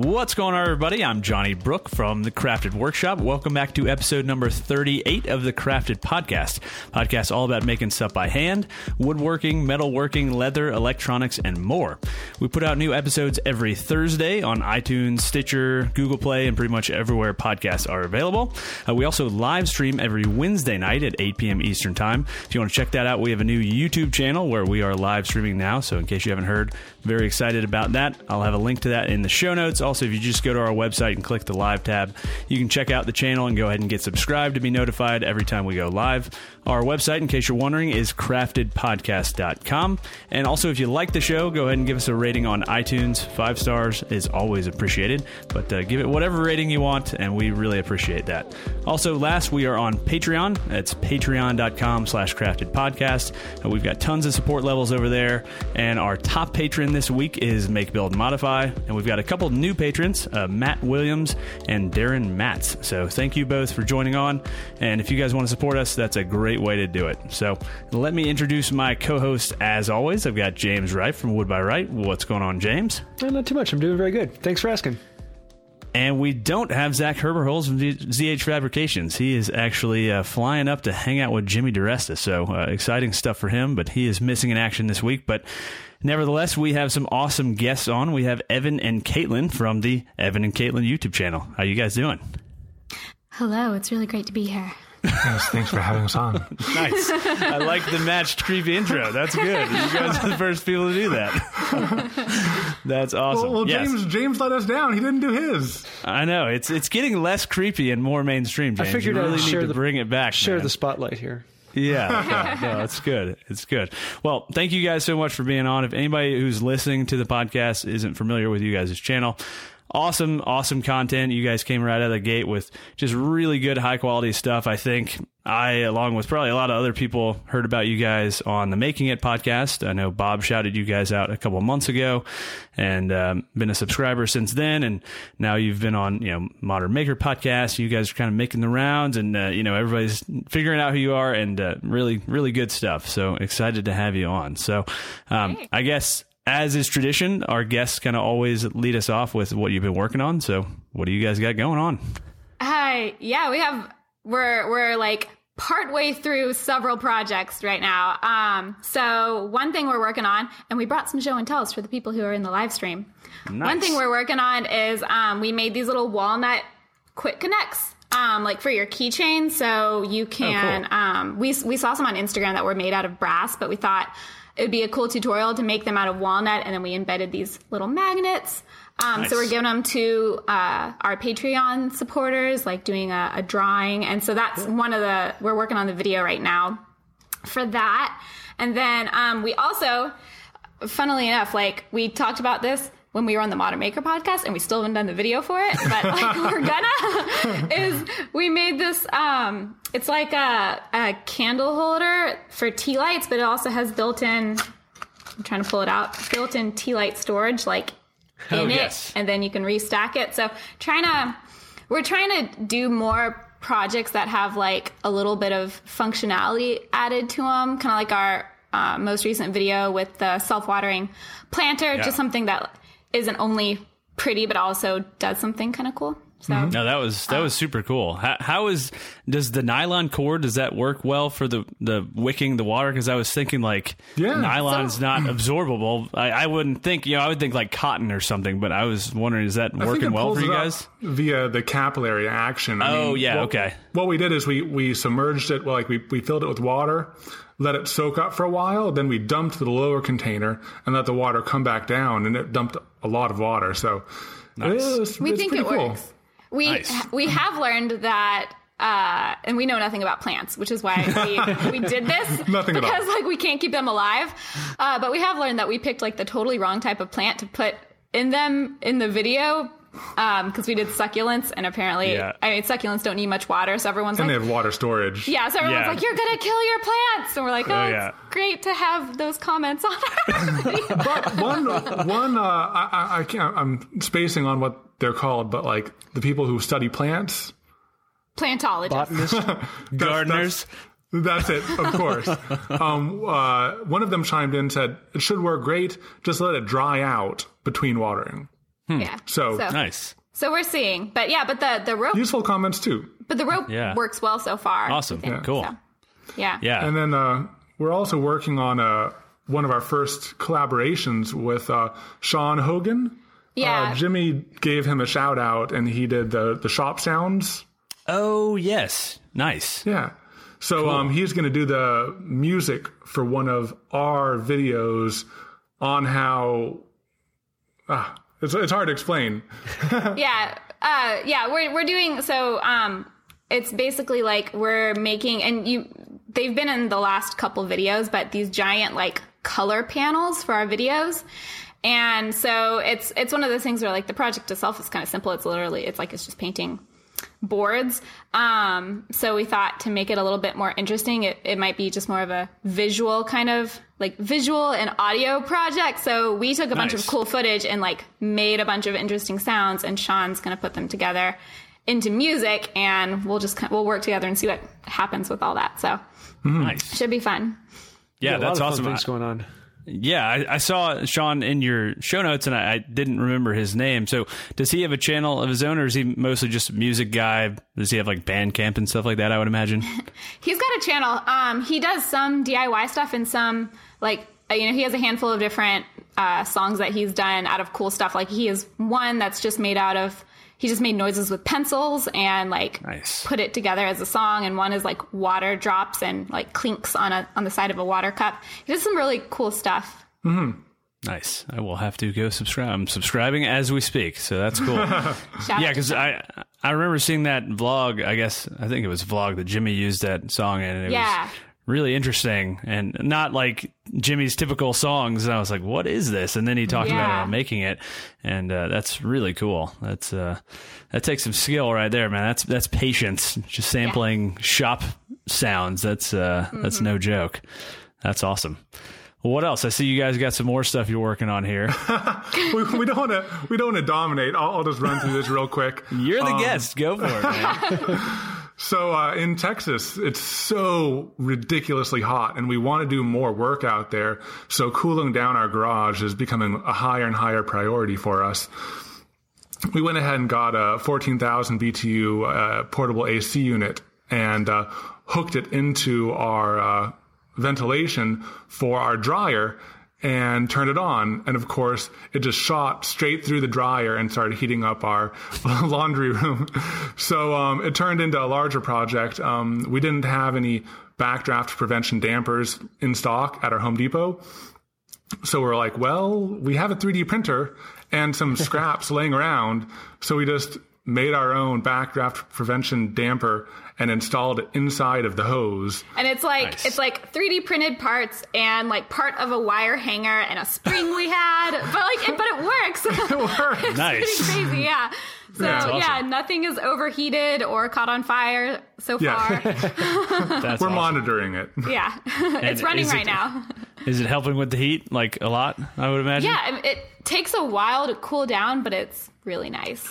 What's going on, everybody? I'm Johnny Brooke from the Crafted Workshop. Welcome back to episode number 38 of the Crafted Podcast. Podcast all about making stuff by hand, woodworking, metalworking, leather, electronics, and more. We put out new episodes every Thursday on iTunes, Stitcher, Google Play, and pretty much everywhere podcasts are available. Uh, we also live stream every Wednesday night at 8 p.m. Eastern Time. If you want to check that out, we have a new YouTube channel where we are live streaming now. So, in case you haven't heard, very excited about that. I'll have a link to that in the show notes. Also, if you just go to our website and click the live tab, you can check out the channel and go ahead and get subscribed to be notified every time we go live. Our website, in case you're wondering, is craftedpodcast.com. And also, if you like the show, go ahead and give us a rating on iTunes. Five stars is always appreciated, but uh, give it whatever rating you want, and we really appreciate that. Also, last, we are on Patreon. It's patreon.com slash craftedpodcast. We've got tons of support levels over there, and our top patron this week is Make, Build, Modify, and we've got a couple new patrons, uh, Matt Williams and Darren Matz. So thank you both for joining on, and if you guys want to support us, that's a great way to do it. So let me introduce my co-host as always. I've got James Wright from Wood by Wright. What's going on, James? Eh, not too much. I'm doing very good. Thanks for asking. And we don't have Zach Herberholz from ZH Fabrications. He is actually uh, flying up to hang out with Jimmy DiResta. So uh, exciting stuff for him, but he is missing in action this week. But nevertheless, we have some awesome guests on. We have Evan and Katelyn from the Evan and Katelyn YouTube channel. How you guys doing? Hello, it's really great to be here. Yes, thanks for having us on. Nice. I like the matched creepy intro. That's good. You guys are the first people to do that. That's awesome. Well, well Yes. James James let us down. He didn't do his. I know it's it's getting less creepy and more mainstream. James. figured you I'd really share need to the- bring it back. Share man. the spotlight here. Yeah, yeah, no, it's good. It's good. Well, thank you guys so much for being on. If anybody who's listening to the podcast isn't familiar with you guys' channel, awesome, awesome content. You guys came right out of the gate with just really good, high quality stuff. I think I, along with probably a lot of other people, heard about you guys on the Making It podcast. I know Bob shouted you guys out a couple months ago, and um, been a subscriber since then. And now you've been on, you know, Modern Maker podcast. You guys are kind of making the rounds, and uh, you know everybody's figuring out who you are, and uh, really, really good stuff. So excited to have you on. So um. I guess. As is tradition, our guests kind of always lead us off with what you've been working on. So, what do you guys got going on? Hi. Yeah, we have we're we're like partway through several projects right now. Um, so one thing we're working on, and we brought some show and tells for the people who are in the live stream. One thing we're working on is um, we made these little walnut quick connects. Um, like for your keychain, so you can. cool. um, we we saw some on Instagram that were made out of brass, but we thought it would be a cool tutorial to make them out of walnut, and then we embedded these little magnets. Um, Nice. So we're giving them to uh, our Patreon supporters, like doing a, a drawing, and so that's one of the. We're working on the video right now for that, and then um, we also, funnily enough, like we talked about this when we were on the Modern Maker podcast, and we still haven't done the video for it, but like we're gonna. is we made this? Um, it's like a, a candle holder for tea lights, but it also has built-in. I'm trying to pull it out. Built-in tea light storage, like in Oh, it, yes. and then you can restack it. So trying to, we're trying to do more projects that have like a little bit of functionality added to them, kind of like our uh, most recent video with the self-watering planter, Yeah. just something that isn't only pretty but also does something kind of cool. So mm-hmm. No, that was that was uh. super cool. How, how is does the nylon cord does that work well for the the wicking the water? Because I was thinking like Yeah. nylon's So- not absorbable. I, I wouldn't think you know I would think like cotton or something. But I was wondering is that I working well for you guys? via the capillary action. I Oh, yeah, what- okay. What we did is we we submerged it. Well, like we we filled it with water, let it soak up for a while, then we dumped the lower container and let the water come back down, and it dumped a lot of water. So Nice. it's, we it's think pretty it cool. works. We Nice. we have learned that. Uh, and we know nothing about plants, which is why we, we did this. Nothing at all. because like we can't keep them alive. Uh, but we have learned that we picked like the totally wrong type of plant to put in them in the video because we did succulents, and apparently, Yeah. I mean, succulents don't need much water, so everyone's And they have water storage. yeah, so everyone's Yeah. like, you're gonna kill your plants, and we're like, oh, Oh, it's yeah. great to have those comments on our video. But one, one, uh, I, I- I can't. I'm spacing on what they're called, but like the people who study plants, Plantologist. Botanist. Gardeners. That's it, of course. um, uh, one of them chimed in said, It should work great, just let it dry out between watering. Yeah. So- Nice. So we're seeing, but yeah, but the the rope, Useful comments too. but the rope Yeah. works well so far. Awesome. Think, Yeah. Cool. so. Yeah. Yeah. And then uh, we're also working on uh, one of our first collaborations with uh, Sean Hogan. Yeah. Uh, Jimmy gave him a shout out, and he did the the shop sounds. oh yes. Nice. Yeah. So um, he's going to do the music for one of our videos on how. Ah, it's it's hard to explain. yeah uh yeah we're we're doing so um it's basically like we're making and you they've been in the last couple videos but these giant like color panels for our videos. And so it's it's one of those things where like the project itself is kind of simple. It's literally it's like it's just painting boards. Um so we thought to make it a little bit more interesting it, it might be just more of a visual kind of like visual and audio project so we took a bunch of cool footage and like made a bunch of interesting sounds and sean's gonna put them together into music and we'll just we'll work together and see what happens with all that so Nice. should be fun Yeah, a that's lot of awesome. Fun things going on. Yeah, I, I saw Sean in your show notes, and I, I didn't remember his name. So, does he have a channel of his own, or is he mostly just a music guy? Does he have like Bandcamp and stuff like that? I would imagine. He's got a channel. Um, he does some DIY stuff and some like uh, you know he has a handful of different uh, songs that he's done out of cool stuff. Like he has one that's just made out of he just made noises with pencils and like Nice. put it together as a song. And one is like water drops and like clinks on a on the side of a water cup. He does some really cool stuff. Mm-hmm. nice. I will have to go subscribe. I'm subscribing as we speak, so that's cool. Yeah, because. I I remember seeing that vlog. I guess I think it was vlog that Jimmy used that song in. And it Yeah. was really interesting and not like Jimmy's typical songs. And I was like, "What is this?" And then he talked about it making it, and uh, that's really cool. That's uh, that takes some skill right there, man. That's that's patience. Just sampling shop sounds. That's uh, that's no joke. That's awesome. Well, what else? I see you guys got some more stuff you're working on here. we, we don't want to we don't want to dominate. I'll, I'll just run through this real quick. You're Um, the guest. Go for it, man. So uh, in Texas, it's so ridiculously hot, and we want to do more work out there. So cooling down our garage is becoming a higher and higher priority for us. We went ahead and got a 14,000 BTU uh, portable AC unit and uh, hooked it into our uh, ventilation for our dryer and turned it on. And of course, it just shot straight through the dryer and started heating up our laundry room. So um, it turned into a larger project. Um, we didn't have any backdraft prevention dampers in stock at our Home Depot. So we're like, well, we have a 3D printer and some scraps laying around. So we just made our own backdraft prevention damper and installed it inside of the hose. And it's like Nice. it's like 3D printed parts and like part of a wire hanger and a spring we had, but like it, but it works. It worked. Nice. Pretty crazy, yeah. So That's awesome. yeah, nothing is overheated or caught on fire so Yeah. far. That's We're awesome. monitoring it. yeah, it's running right it- now. Is it helping with the heat like a lot? I would imagine. Yeah, it, it takes a while to cool down, but it's really nice.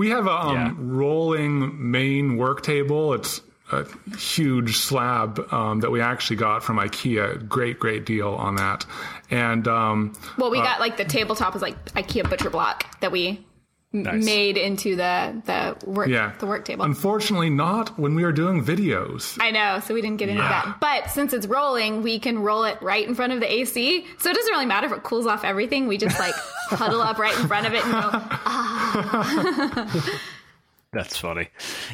We have a um, Yeah. rolling main work table. It's a huge slab um, that we actually got from IKEA. Great, great deal on that. And um, Well, we got like the tabletop is like IKEA butcher block that we m- Nice. made into the the work yeah, the work table. Unfortunately, not when we were doing videos. I know, so we didn't get into Yeah. that. But since it's rolling, we can roll it right in front of the AC. So it doesn't really matter if it cools off everything. We just like huddle up right in front of it and go, That's funny.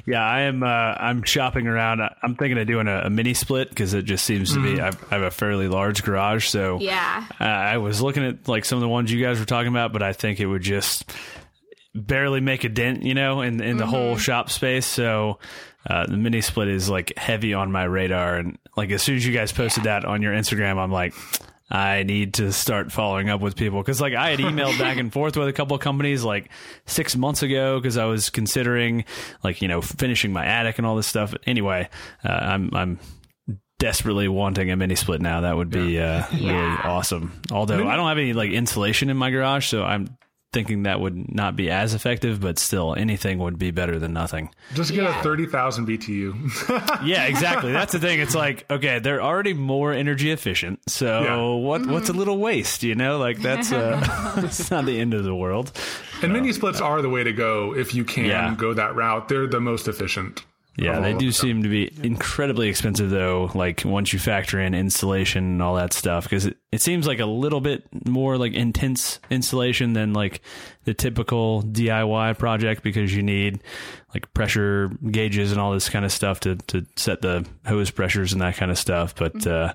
Yeah, I am. Uh, I'm shopping around. I- I'm thinking of doing a, a mini split because it just seems to be. I've, I have a fairly large garage, so Yeah. Uh, I was looking at like some of the ones you guys were talking about, but I think it would just barely make a dent, you know, in in the whole shop space. So. Uh, the mini split is like heavy on my radar, and like as soon as you guys posted that on your Instagram, I'm like, I need to start following up with people because like I had emailed back and forth with a couple of companies like six months ago because I was considering like you know finishing my attic and all this stuff. Anyway, uh, I'm I'm desperately wanting a mini split now. That would be uh, really Yeah. awesome. Although I don't have any like insulation in my garage, so I'm thinking that would not be as effective, but still, anything would be better than nothing. Just get Yeah. a 30,000 BTU. Yeah, exactly. That's the thing. It's like, okay, they're already more energy efficient. So Yeah. what what's a little waste, you know? Like that's uh it's not the end of the world. and mini splits are the way to go if you can Yeah. go that route. They're the most efficient. Yeah, they do seem to be incredibly expensive though, like once you factor in installation and all that stuff because it, it seems like a little bit more like intense installation than like the typical DIY project because you need like pressure gauges and all this kind of stuff to to set the hose pressures and that kind of stuff, but uh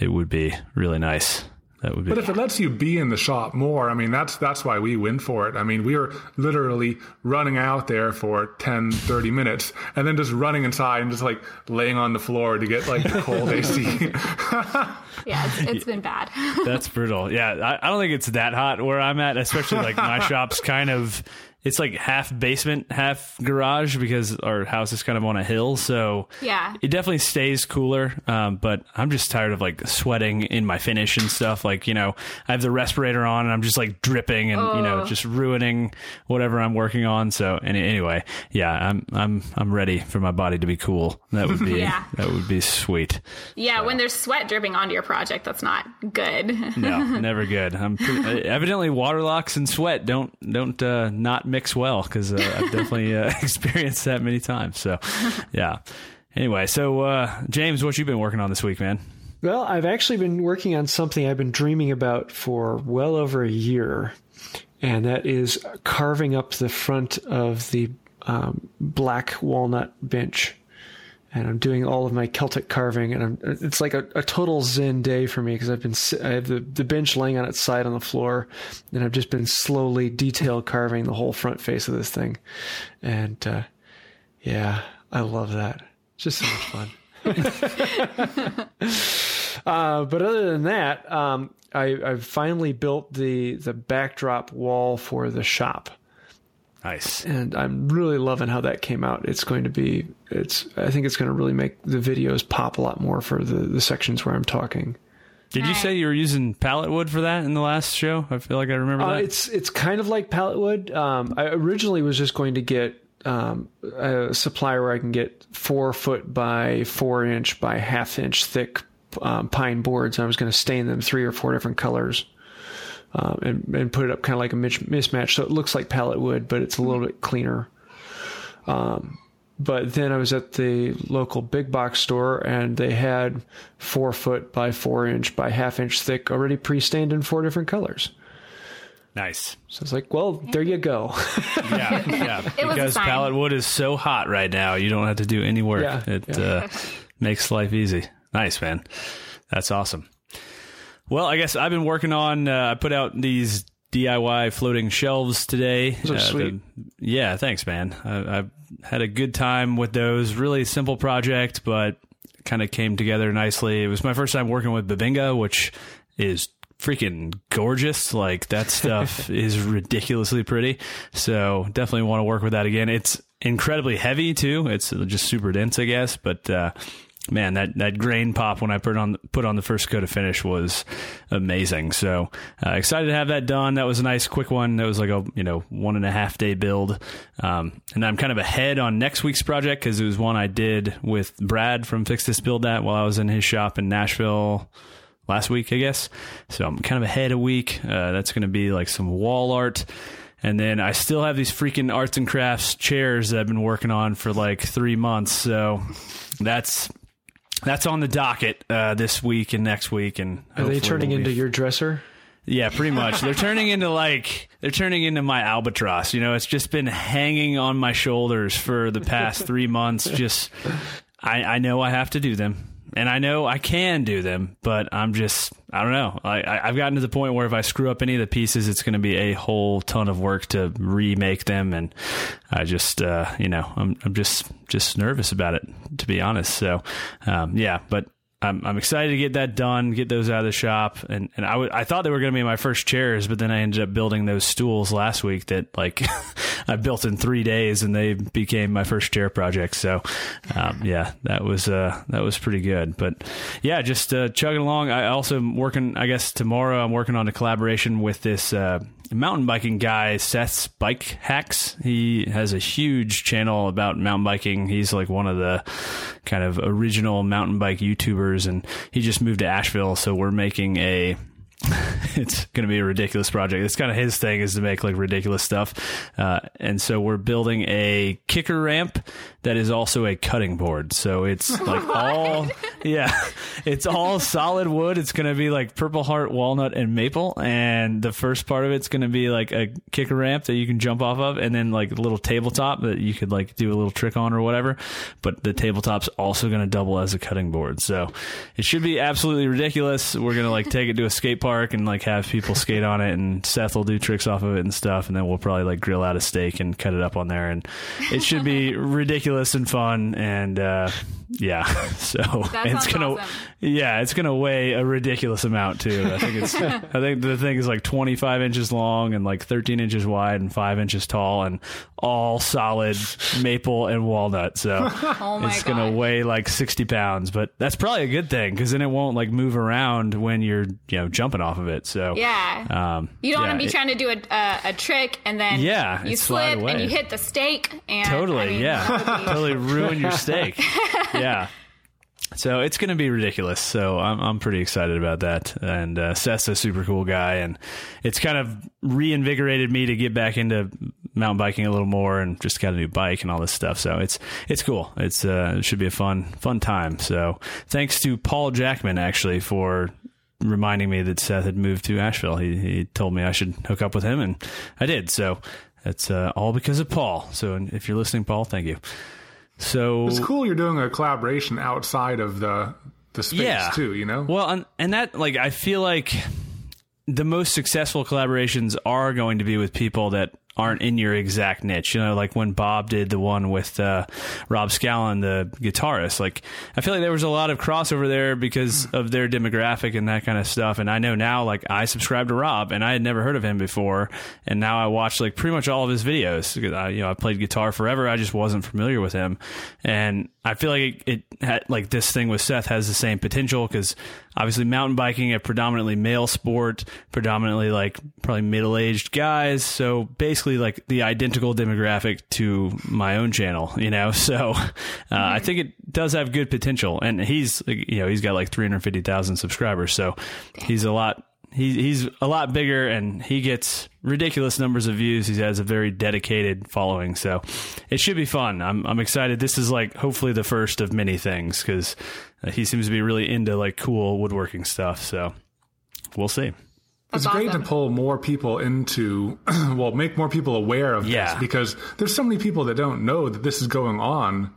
it would be really nice. That would be But if it lets you be in the shop more, I mean, that's that's why we win for it. I mean, we are literally running out there for 10, 30 minutes and then just running inside and just like laying on the floor to get like the cold AC. Yeah, it's, it's been bad. That's brutal. Yeah, I, I don't think it's that hot where I'm at, especially like my shop's kind of it's like half basement, half garage because our house is kind of on a hill, so Yeah. it definitely stays cooler. Um, but I'm just tired of like sweating in my finish and stuff. Like you know, I have the respirator on and I'm just like dripping and you know Oh. just ruining whatever I'm working on. So any, anyway, yeah, I'm I'm I'm ready for my body to be cool. That would be Yeah. that would be sweet. Yeah, when there's sweat dripping onto your project, that's not good. No, never good. I'm pretty, evidently Waterlox and sweat don't don't uh, not mix well because uh, I've definitely uh, experienced that many times. So, yeah. Anyway, so uh, James, what you been working on this week, man? Well, I've actually been working on something I've been dreaming about for well over a year, and that is carving up the front of the um, black walnut bench. And I'm doing all of my Celtic carving, and I'm, it's like a, a total zen day for me because I've been I have the, the bench laying on its side on the floor, and I've just been slowly detail carving the whole front face of this thing, and uh, yeah, I love that. It's just so much fun. Uh, but other than that, um, I, I've finally built the the backdrop wall for the shop, Nice. and I'm really loving how that came out. It's going to be, it's, I think it's going to really make the videos pop a lot more for the the sections where I'm talking. Did you say you were using pallet wood for that in the last show? I feel like I remember Uh, that. it's it's kind of like pallet wood. Um, I originally was just going to get um, a supplier where I can get four foot by four inch by half inch thick um, pine boards. And I was going to stain them three or four different colors. Um, and, and put it up kind of like a mismatch, so it looks like pallet wood, but it's a little bit cleaner. Um, but then I was at the local big box store, and they had four foot by four inch by half inch thick, already pre-stained in four different colors. nice. So it's like, well, there you go. Yeah, yeah. It was a because pallet wood is so hot right now, you don't have to do any work. Yeah, it yeah. Uh, makes life easy. Nice, man. That's awesome. Well, I guess I've been working on. Uh, I put out these DIY floating shelves today. Those are Uh, sweet. the- yeah, thanks, man. I, I've had a good time with those. Really simple project, but kind of came together nicely. It was my first time working with Bubinga, which is freaking gorgeous. Like that stuff is ridiculously pretty. So definitely want to work with that again. It's incredibly heavy too. It's just super dense, I guess, but, uh, man, that, that grain pop when I put on put on the first coat of finish was amazing. So uh, excited to have that done. That was a nice quick one. That was like a you know one and a half day build, um, and I'm kind of ahead on next week's project because it was one I did with Brad from Fix This Build That while I was in his shop in Nashville last week, I guess. So I'm kind of ahead a week. Uh, that's going to be like some wall art. And then I still have these freaking arts and crafts chairs that I've been working on for like three months. So that's that's on the docket uh, this week and next week. And Are they turning we'll into your dresser? Yeah, pretty much. They're turning into like they're turning into my albatross. You know, it's just been hanging on my shoulders for the past three months. Just I, I know I have to do them, and I know I can do them, but I'm just I don't know. I, I've gotten to the point where if I screw up any of the pieces, it's going to be a whole ton of work to remake them, and I just uh, you know I'm I'm just just nervous about it to be honest. So um, yeah, but I'm, I'm excited to get that done, get those out of the shop. And, and I, w- I thought they were going to be my first chairs, but then I ended up building those stools last week that like I built in three days and they became my first chair project. So, um, yeah, that was, uh, that was pretty good. But yeah, just, uh, chugging along. I also am working, I guess tomorrow I'm working on a collaboration with this, uh, mountain biking guy, Seth's Bike Hacks. He has a huge channel about mountain biking. He's like one of the kind of original mountain bike YouTubers, and he just moved to Asheville. So we're making a it's going to be a ridiculous project. It's kind of his thing is to make like ridiculous stuff. Uh, and so we're building a kicker ramp that is also a cutting board. So it's like all, yeah, it's all solid wood. It's going to be like purple heart, walnut, and maple. And the first part of it's going to be like a kicker ramp that you can jump off of, and then like a little tabletop that you could like do a little trick on or whatever. But the tabletop's also going to double as a cutting board. So it should be absolutely ridiculous. We're going to like take it to a skate park and like have people skate on it, and Seth will do tricks off of it and stuff, and then we'll probably like grill out a steak and cut it up on there, and it should be ridiculous and fun, and uh, yeah, so it's gonna awesome. yeah, it's gonna weigh a ridiculous amount too. I think it's I think the thing is like 25 inches long and like 13 inches wide and five inches tall and all solid maple and walnut. So Oh it's gonna weigh like 60 pounds, but that's probably a good thing because then it won't like move around when you're you know jumping off of it. So Yeah. um, You don't yeah, want to be it- trying to do a, a, a trick and then Yeah, you slip and you hit the stake and Totally, I mean, yeah. totally ruin your steak. Yeah. So it's going to be ridiculous. So I'm I'm pretty excited about that. And uh, Seth's a super cool guy, and it's kind of reinvigorated me to get back into mountain biking a little more, and just got a new bike and all this stuff. So it's it's cool. It's uh, it should be a fun fun time. So thanks to Paul Jackman actually for reminding me that Seth had moved to Asheville. He he told me I should hook up with him, and I did. So that's uh, all because of Paul. So if you're listening, Paul, thank you. So It's cool you're doing a collaboration outside of the the space yeah, too. You know. Well, and, and that like I feel like the most successful collaborations are going to be with people that aren't in your exact niche. You know, like when Bob did the one with uh, Rob Scallon, the guitarist. Like, I feel like there was a lot of crossover there because of their demographic and that kind of stuff. And I know now, like, I subscribe to Rob, and I had never heard of him before, and now I watch like pretty much all of his videos. I, you know, I played guitar forever. I just wasn't familiar with him, and I feel like it, it had like this thing with Seth has the same potential because obviously mountain biking a predominantly male sport, predominantly like probably middle aged guys. So basically like the identical demographic to my own channel, you know. So uh, I think it does have good potential, and he's you know he's got like three hundred fifty thousand subscribers, so he's a lot. He, he's a lot bigger and he gets ridiculous numbers of views. He has a very dedicated following. So it should be fun. I'm, I'm excited. This is like hopefully the first of many things because uh, he seems to be really into like cool woodworking stuff. So we'll see. That's it's great to pull more people into, well, make more people aware of Yeah. this because there's so many people that don't know that this is going on.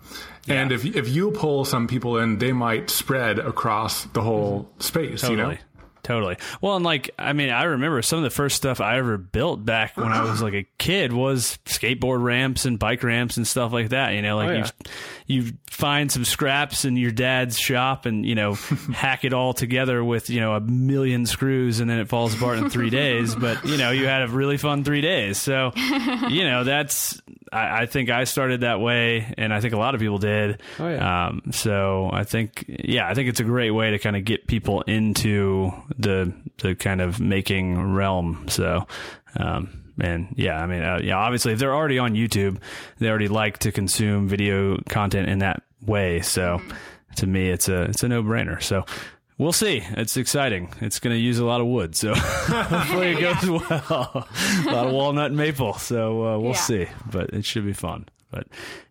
And if if you pull some people in, they might spread across the whole space. You know, Totally. Well, and like, I mean, I remember some of the first stuff I ever built back when I was like a kid was skateboard ramps and bike ramps and stuff like that. You know, like Oh, yeah. you, you find some scraps in your dad's shop and, you know, hack it all together with, you know, a million screws and then it falls apart in three days. But, you know, you had a really fun three days. So, you know, that's, I, I think I started that way and I think a lot of people did. Oh, yeah. Um, so I think, yeah, I think it's a great way to kind of get people into the the kind of making realm. So, um, and yeah, I mean, uh, yeah, obviously, if they're already on YouTube, they already like to consume video content in that way. So, to me, it's a it's a no brainer. So. We'll see. It's exciting. It's going to use a lot of wood, so hopefully it goes well. a lot of walnut and maple, so uh, we'll Yeah. see. But it should be fun. But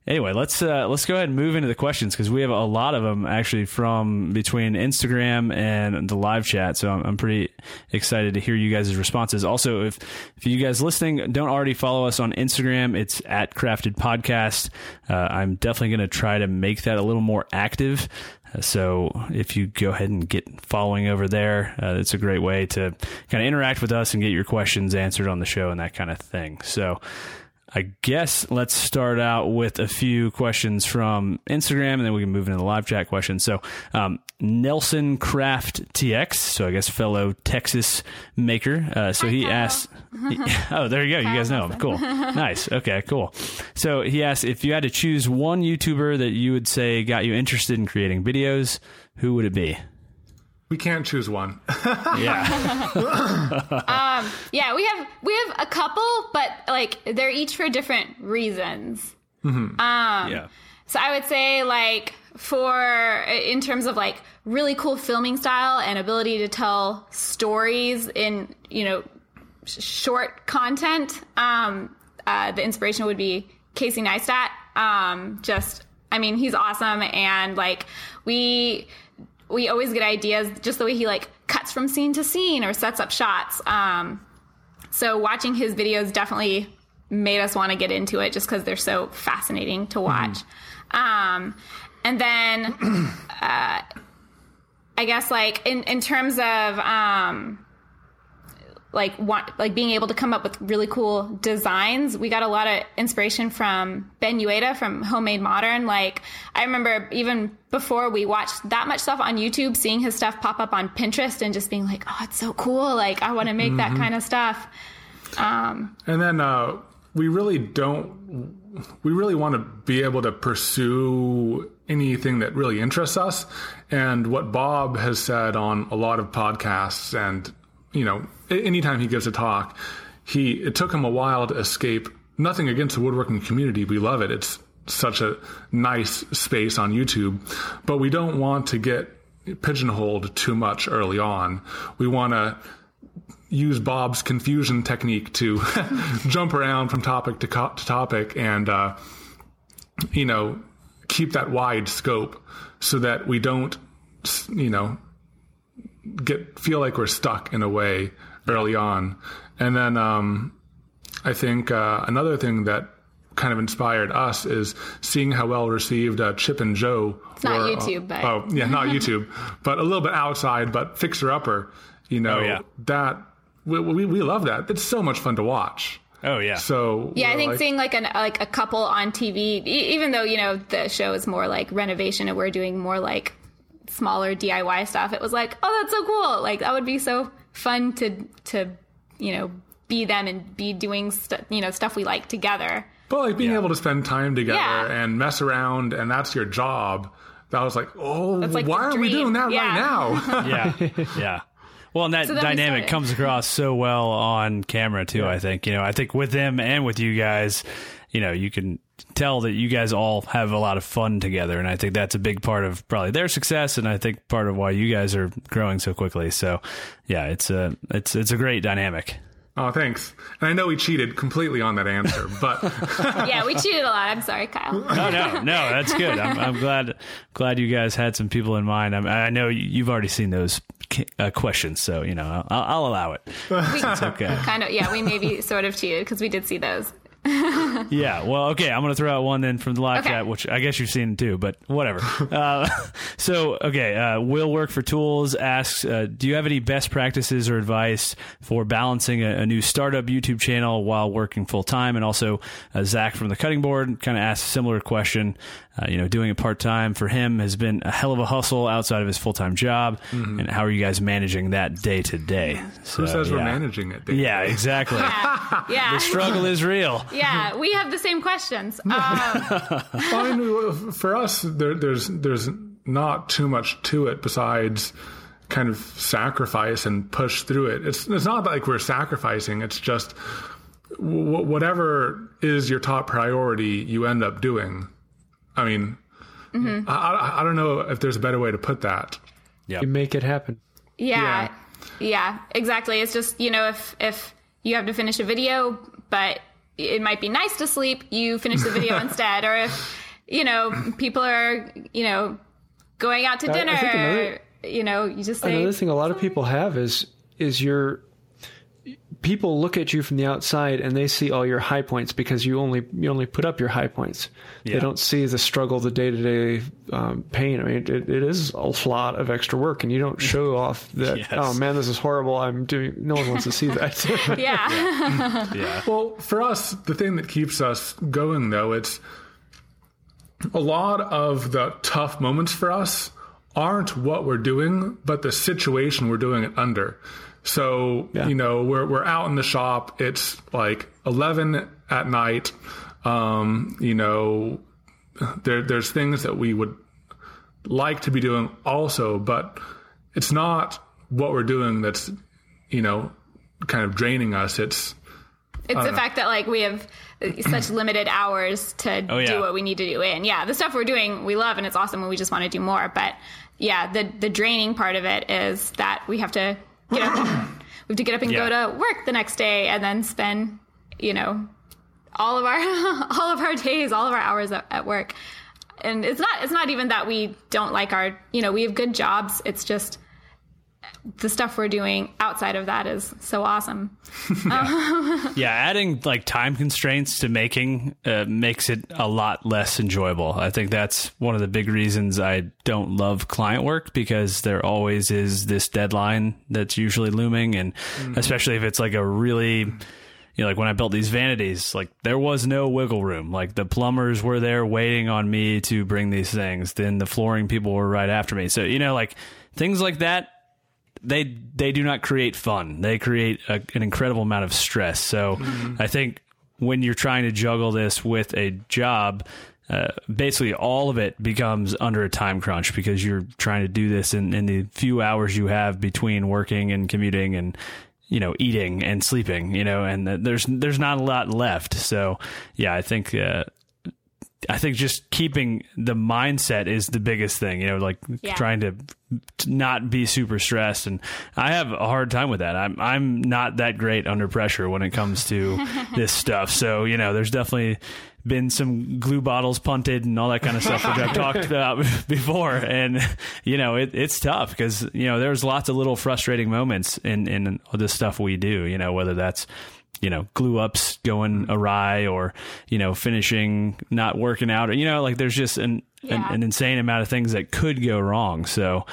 anyway, let's uh, let's go ahead and move into the questions because we have a lot of them actually from between Instagram and the live chat. So I'm, I'm pretty excited to hear you guys' responses. Also, if if you guys listening don't already follow us on Instagram, it's at Crafted Podcast. Uh, I'm definitely going to try to make that a little more active. Uh, So if you go ahead and get following over there, uh, it's a great way to kind of interact with us and get your questions answered on the show and that kind of thing. So I guess let's start out with a few questions from Instagram and then we can move into the live chat questions. So, um, Nelson Craft TX, so I guess fellow Texas maker. Uh, so he Kyle. asked, oh, there you go. You guys know him. Cool. nice. Okay, cool. So he asked if you had to choose one YouTuber that you would say got you interested in creating videos, who would it be? We can't choose one. Yeah. um, Yeah, we have we have a couple, but like they're each for different reasons. Um. yeah. So I would say like for in terms of like really cool filming style and ability to tell stories in you know sh- short content, um, uh, the inspiration would be Casey Neistat. Um, just I mean he's awesome and like we we always get ideas just the way he like cuts from scene to scene or sets up shots. Um, so watching his videos definitely made us want to get into it just because they're so fascinating to watch. Um, and then uh, I guess like in, in terms of um, like want, like being able to come up with really cool designs, we got a lot of inspiration from Ben Uyeda from Homemade Modern. Like I remember even before we watched that much stuff on YouTube, seeing his stuff pop up on Pinterest and just being like, oh, it's so cool. Like I want to make that kind of stuff. Um, And then uh, we really don't. We really want to be able to pursue anything that really interests us. And what Bob has said on a lot of podcasts, and you know, anytime he gives a talk, he it took him a while to escape. Nothing against the woodworking community, we love it. It's such a nice space on YouTube, but we don't want to get pigeonholed too much early on. We want to use Bob's confusion technique to jump around from topic to, co- to topic and, uh, you know, keep that wide scope so that we don't, you know, get feel like we're stuck in a way early on. And then um, I think uh, another thing that kind of inspired us is seeing how well received uh, Chip and Joe. It's not YouTube, but- oh yeah, not YouTube, but a little bit outside, but fixer upper. You know Oh, yeah. that we, we we love that. It's so much fun to watch. Oh yeah. So Yeah, I think like- seeing like an like a couple on TV, e- even though you know the show is more like renovation and we're doing more like smaller DIY stuff, it was like, oh, that's so cool! Like that would be so fun to to you know be them and be doing st- you know stuff we like together. But like being able to spend time together Yeah. and mess around, and that's your job. That was like, oh, like why the are we doing that Yeah. right now? yeah, yeah. Well, and that So dynamic comes across so well on camera too. I think you know. I think with them and with you guys, you know, you can tell that you guys all have a lot of fun together, and I think that's a big part of probably their success, and I think part of why you guys are growing so quickly. So, yeah, it's a it's it's a great dynamic. oh, thanks. And I know we cheated completely on that answer, but yeah, we cheated a lot. I'm sorry, Kyle. No, no, no. That's good. I'm, I'm glad glad you guys had some people in mind. I'm, I know you- you've already seen those uh, questions, so you know I'll, I'll allow it. It's okay. kind of, yeah, we maybe sort of cheated because we did see those. Yeah. Well, okay. I'm going to throw out one then from the live Okay. chat, which I guess you've seen too, but whatever. uh, so, okay. Uh, Will Work for Tools asks uh, Do you have any best practices or advice for balancing a, a new startup YouTube channel while working full time? And also, uh, Zach from the Cutting Board kind of asked a similar question. Uh, you know, doing it part time for him has been a hell of a hustle outside of his full time job. And how are you guys managing that day to day? So, who says we're managing it? Dave? Yeah, exactly. Yeah, The Struggle is real. yeah, we have the same questions. Um, I mean, for us, there, there's there's not too much to it besides kind of sacrifice and push through it. It's it's not like we're sacrificing. It's just w- whatever is your top priority, you end up doing. I mean, mm-hmm. I, I I don't know if there's a better way to put that. Yeah, you make it happen. Yeah. yeah. exactly. It's just, you know, if if you have to finish a video, but it might be nice to sleep, you finish the video instead. Or if, you know, people are, you know, going out to I- I dinner, think another- you know, you just say Another thing a lot of people have is is your people look at you from the outside and they see all your high points because you only you only put up your high points. Yeah. They don't see the struggle, the day to day pain. I mean, it, it is a lot of extra work, and you don't show off that. Yes. Oh man, this is horrible. I'm doing. No one wants to see that. Yeah. Yeah. Well, for us, the thing that keeps us going, though, it's a lot of the tough moments for us aren't what we're doing, but the situation we're doing it under. So, Yeah. you know, we're, we're out in the shop. It's like 11 at night. Um, you know, there, there's things that we would like to be doing also, but it's not what we're doing that's you know kind of draining us. It's It's the fact that like we have such limited hours to Oh, yeah. do what we need to do in. Yeah, the stuff we're doing we love and it's awesome and we just want to do more. But yeah, the the draining part of it is that we have to get up. we have to get up and Yeah. go to work the next day and then spend you know all of our all of our days, all of our hours at, at work. And it's not it's not even that we don't like our you know we have good jobs. It's just the stuff we're doing outside of that is so awesome. Yeah, adding like time constraints to making uh, makes it a lot less enjoyable. I think that's one of the big reasons I don't love client work because there always is this deadline that's usually looming, and especially if it's like a really you know, like when I built these vanities, like there was no wiggle room. Like the plumbers were there waiting on me to bring these things. Then the flooring people were right after me. So, you know, like things like that, they they do not create fun. They create a, an incredible amount of stress. So, I think when you're trying to juggle this with a job, uh, basically all of it becomes under a time crunch because you're trying to do this in, in the few hours you have between working and commuting and you know eating and sleeping you know and there's there's not a lot left so yeah i think uh, I think just keeping the mindset is the biggest thing, you know, like Yeah. trying to to not be super stressed. And I have a hard time with that. I'm, I'm not that great under pressure when it comes to this stuff. So, you know, there's definitely been some glue bottles punted and all that kind of stuff, which I've talked about before. And, you know, it, it's tough because, you know, there's lots of little frustrating moments in, in the stuff we do, you know, whether that's, you know, glue ups going awry or, you know, finishing not working out or, you know, like there's just an, Yeah. an, an insane amount of things that could go wrong. So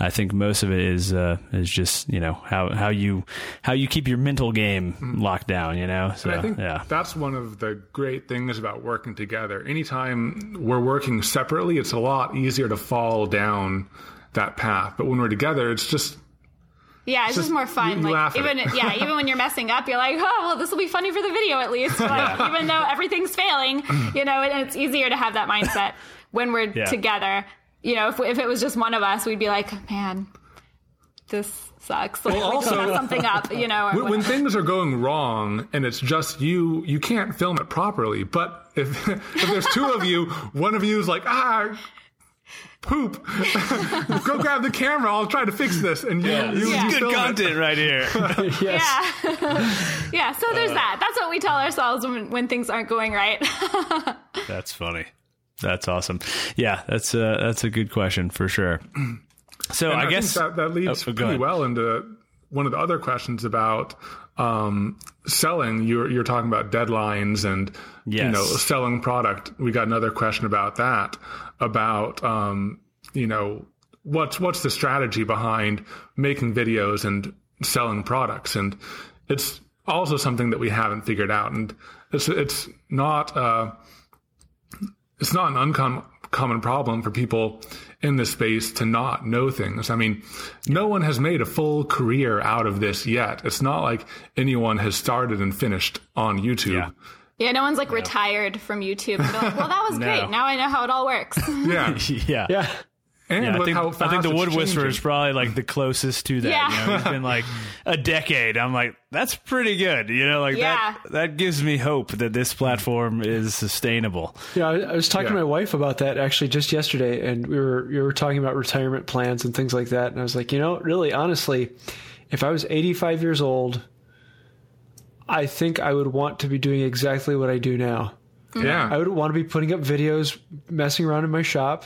I think most of it is, uh, is just, you know, how, how you, how you keep your mental game locked down, you know? So, And I think yeah. that's one of the great things about working together. Anytime we're working separately, it's a lot easier to fall down that path. But when we're together, it's just Yeah, it's just, just- more fun. like even yeah, even when you're messing up, you're like, oh well, this will be funny for the video at least. Like, even though everything's failing, you know, and it's easier to have that mindset when we're Yeah. together. You know, if if it was just one of us, we'd be like, man, this sucks. Like, we also- just something up. You know, when, when things are going wrong and it's just you, you can't film it properly. But if if there's two of you, one of you is like ah. Poop! Go grab the camera. I'll try to fix this, and you, you, Yeah. you Good film it. content right here. yes. yeah, yeah. So there's Uh. that. That's what we tell ourselves when when things aren't going right. That's funny. That's awesome. Yeah, that's a, that's a good question for sure. So I, I, guess think that, that leads Oh, pretty ahead. well into one of the other questions about um, selling. You're you're talking about deadlines and you know selling product. We got another question about that. About um, you know what's what's the strategy behind making videos and selling products, and it's also something that we haven't figured out, and it's it's not. Uh, it's not an uncommon problem for people in the space to not know things. I mean, no one has made a full career out of this yet. It's not like anyone has started and finished on YouTube. Yeah. yeah, no one's like retired from YouTube. Like, well, that was No. great. Now I know how it all works. Yeah. yeah. Yeah. And Yeah, I think, how I think the it's Wood Whisperer is probably like the closest to that. Yeah. You know, it's been like a decade. I'm like, that's pretty good. You know, like Yeah. that that gives me hope that this platform is sustainable. Yeah, I, I was talking to my wife about that actually just yesterday, and we were we were talking about retirement plans and things like that. And I was like, you know, really, honestly, if I was 85 years old, I think I would want to be doing exactly what I do now. Yeah. I would want to be putting up videos, messing around in my shop.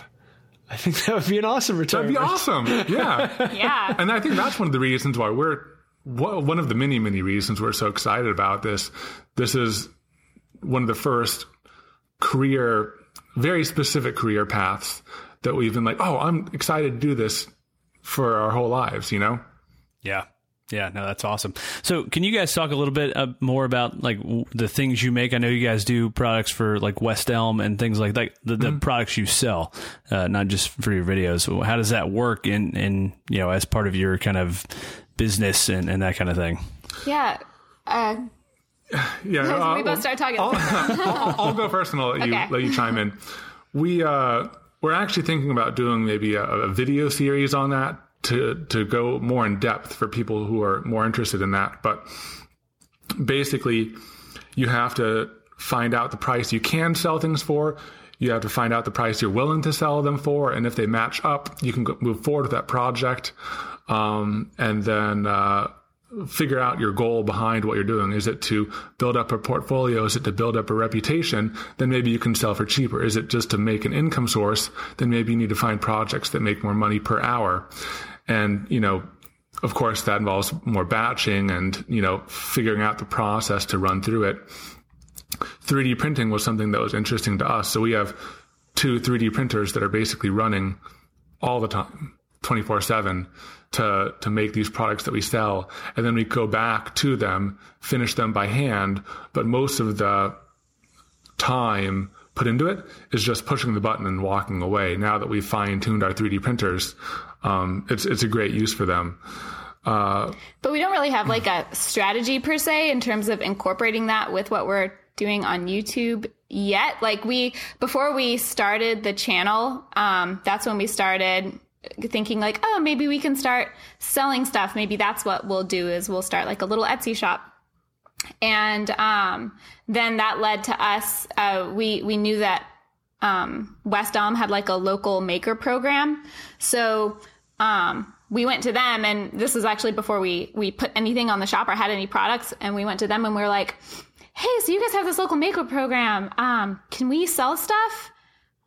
I think that would be an awesome return. That'd be awesome. Yeah. yeah. and I think that's one of the reasons why we're one of the many many reasons we're so excited about this. This is one of the first career, very specific career paths that we've been like, oh, I'm excited to do this for our whole lives. You know. Yeah. Yeah, no, that's awesome. So, can you guys talk a little bit uh, more about like w- the things you make? I know you guys do products for like West Elm and things like that. The, the products you sell, uh, not just for your videos. So How does that work in in you know as part of your kind of business and, and that kind of thing? Yeah. Uh, Yeah. uh, we both start talking. I'll, I'll go first and I'll let you Okay. let you chime in. We uh, we're actually thinking about doing maybe a, a video series on that to to go more in depth for people who are more interested in that. But basically, you have to find out the price you can sell things for. You have to find out the price you're willing to sell them for, and if they match up, you can move forward with that project, um, and then uh, figure out your goal behind what you're doing. Is it to build up a portfolio? Is it to build up a reputation? Then maybe you can sell for cheaper. Is it just to make an income source? Then maybe you need to find projects that make more money per hour. And, you know, of course, that involves more batching and, you know, figuring out the process to run through it. 3D printing was something that was interesting to us. So we have two 3D printers that are basically running all the time, 24 7 to, to make these products that we sell. And then we go back to them, finish them by hand. But most of the time put into it is just pushing the button and walking away. Now that we've fine tuned our 3D printers, um, it's, it's a great use for them. Uh, but we don't really have like a strategy per se in terms of incorporating that with what we're doing on YouTube yet. Like we, before we started the channel, um, that's when we started thinking like, oh, maybe we can start selling stuff. Maybe that's what we'll do is we'll start like a little Etsy shop. And um, then that led to us. Uh, we we knew that um, West Elm had like a local maker program, so um, we went to them. And this was actually before we we put anything on the shop or had any products. And we went to them and we were like, "Hey, so you guys have this local maker program? Um, can we sell stuff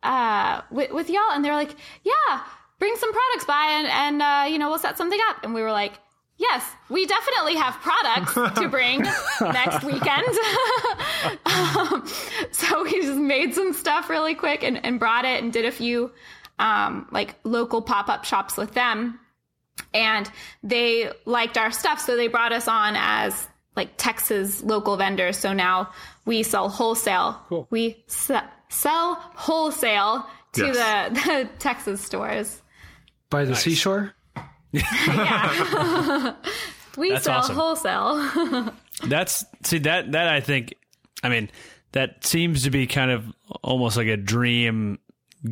uh, with, with y'all?" And they're like, "Yeah." Bring some products by and, and uh, you know, we'll set something up. And we were like, yes, we definitely have products to bring next weekend. um, so we just made some stuff really quick and, and brought it and did a few um, like local pop up shops with them. And they liked our stuff. So they brought us on as like Texas local vendors. So now we sell wholesale. Cool. We se- sell wholesale to yes. the, the Texas stores. By the nice. seashore? yeah. we That's sell awesome. wholesale. That's see that that I think I mean that seems to be kind of almost like a dream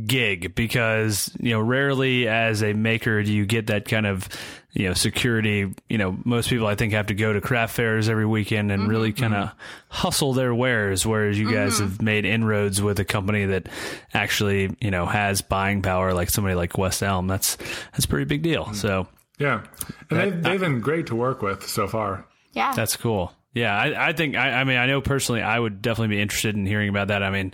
gig because you know rarely as a maker do you get that kind of you know security. You know most people i think have to go to craft fairs every weekend and mm-hmm. really kind of hustle their wares whereas you guys mm-hmm. have made inroads with a company that actually you know has buying power like somebody like west elm. That's that's a pretty big deal. Mm-hmm. so yeah. And that, they've, they've been great to work with so far. Yeah. That's cool. Yeah i, I think I, I mean i know personally i would definitely be interested in hearing about that. I mean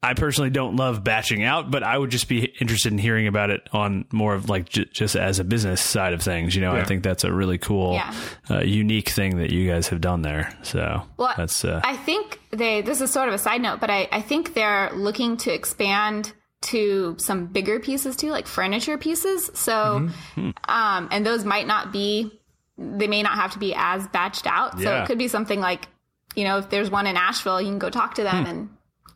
I personally don't love batching out, but I would just be interested in hearing about it on more of like j- just as a business side of things. You know, yeah. I think that's a really cool, yeah. uh, unique thing that you guys have done there. So well, that's. Uh, I think they. This is sort of a side note, but I, I think they're looking to expand to some bigger pieces too, like furniture pieces. So, mm-hmm. um, and those might not be. They may not have to be as batched out. So yeah. it could be something like, you know, if there's one in Asheville, you can go talk to them hmm. and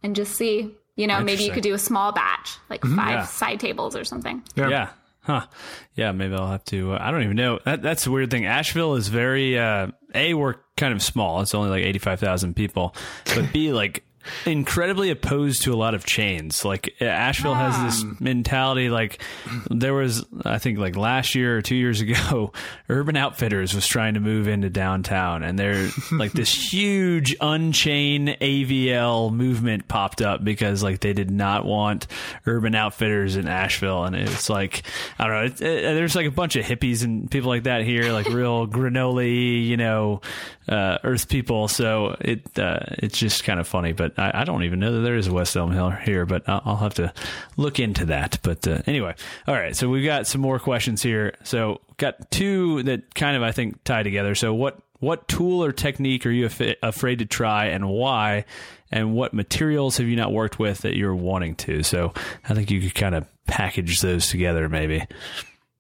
and just see. You know, maybe you could do a small batch, like mm-hmm, five yeah. side tables or something. Yeah. yeah. Huh. Yeah, maybe I'll have to. Uh, I don't even know. That, that's a weird thing. Asheville is very, uh, A, we're kind of small. It's only like 85,000 people. But B, like, incredibly opposed to a lot of chains. Like Asheville has this ah. mentality. Like there was, I think, like last year or two years ago, Urban Outfitters was trying to move into downtown, and they're like this huge unchain AVL movement popped up because like they did not want Urban Outfitters in Asheville, and it's like I don't know. It, it, there's like a bunch of hippies and people like that here, like real granola, you know, uh, Earth people. So it uh, it's just kind of funny, but I, I, don't even know that there is a West Elm Hill here, but I'll, I'll have to look into that. But uh, anyway, all right. So we've got some more questions here. So got two that kind of I think tie together. So what what tool or technique are you af- afraid to try, and why? And what materials have you not worked with that you're wanting to? So I think you could kind of package those together, maybe.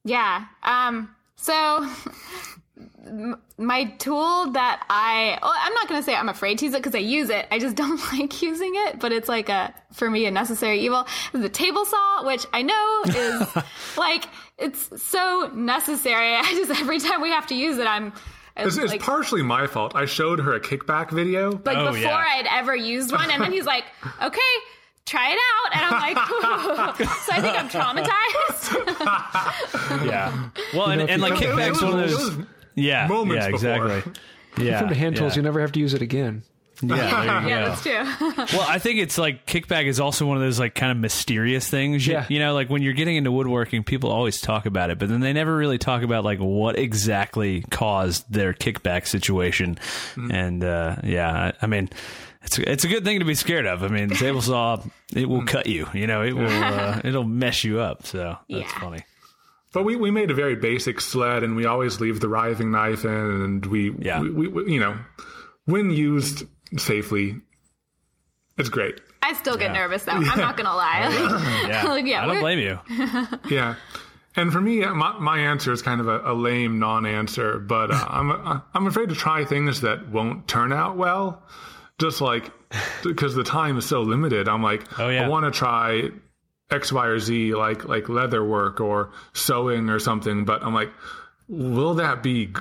Yeah. Um. So my tool that I, well, I'm not going to say I'm afraid to use it because I use it. I just don't like using it, but it's like a, for me, a necessary evil the table saw, which I know is like, it's so necessary. I just, every time we have to use it, I'm, it's, like, it's, partially my fault. I showed her a kickback video. Like oh, before yeah. I'd ever used one. And then he's like, okay, try it out, and I'm like, so I think I'm traumatized. yeah. Well, and, know, and like kickbacks one of those. Was Yeah, moments yeah, before. exactly. Yeah, From the hand tools, yeah. you never have to use it again. Yeah, there you yeah, that's true. Well, I think it's like kickback is also one of those like kind of mysterious things. You- Yeah. You know, like when you're getting into woodworking, people always talk about it, but then they never really talk about like what exactly caused their kickback situation. And uh, yeah, I, I mean, it's it's a good thing to be scared of. I mean, table saw it will cut you. You know, it will uh, it'll mess you up. So that's Yeah. funny. But we, we made a very basic sled, and we always leave the riving knife in, and we, Yeah. we, we, we- you know, when used safely, it's great. I still get Yeah. nervous though. I'm not gonna lie. Yeah, Like, yeah, I don't blame you. Yeah. And for me, my, my answer is kind of a, a lame non-answer, but uh, I'm I'm afraid to try things that won't turn out well, just like because the time is so limited. I'm like, Oh, yeah. I want to try X, Y, or Z, like like leather work or sewing or something, but I'm like, will that be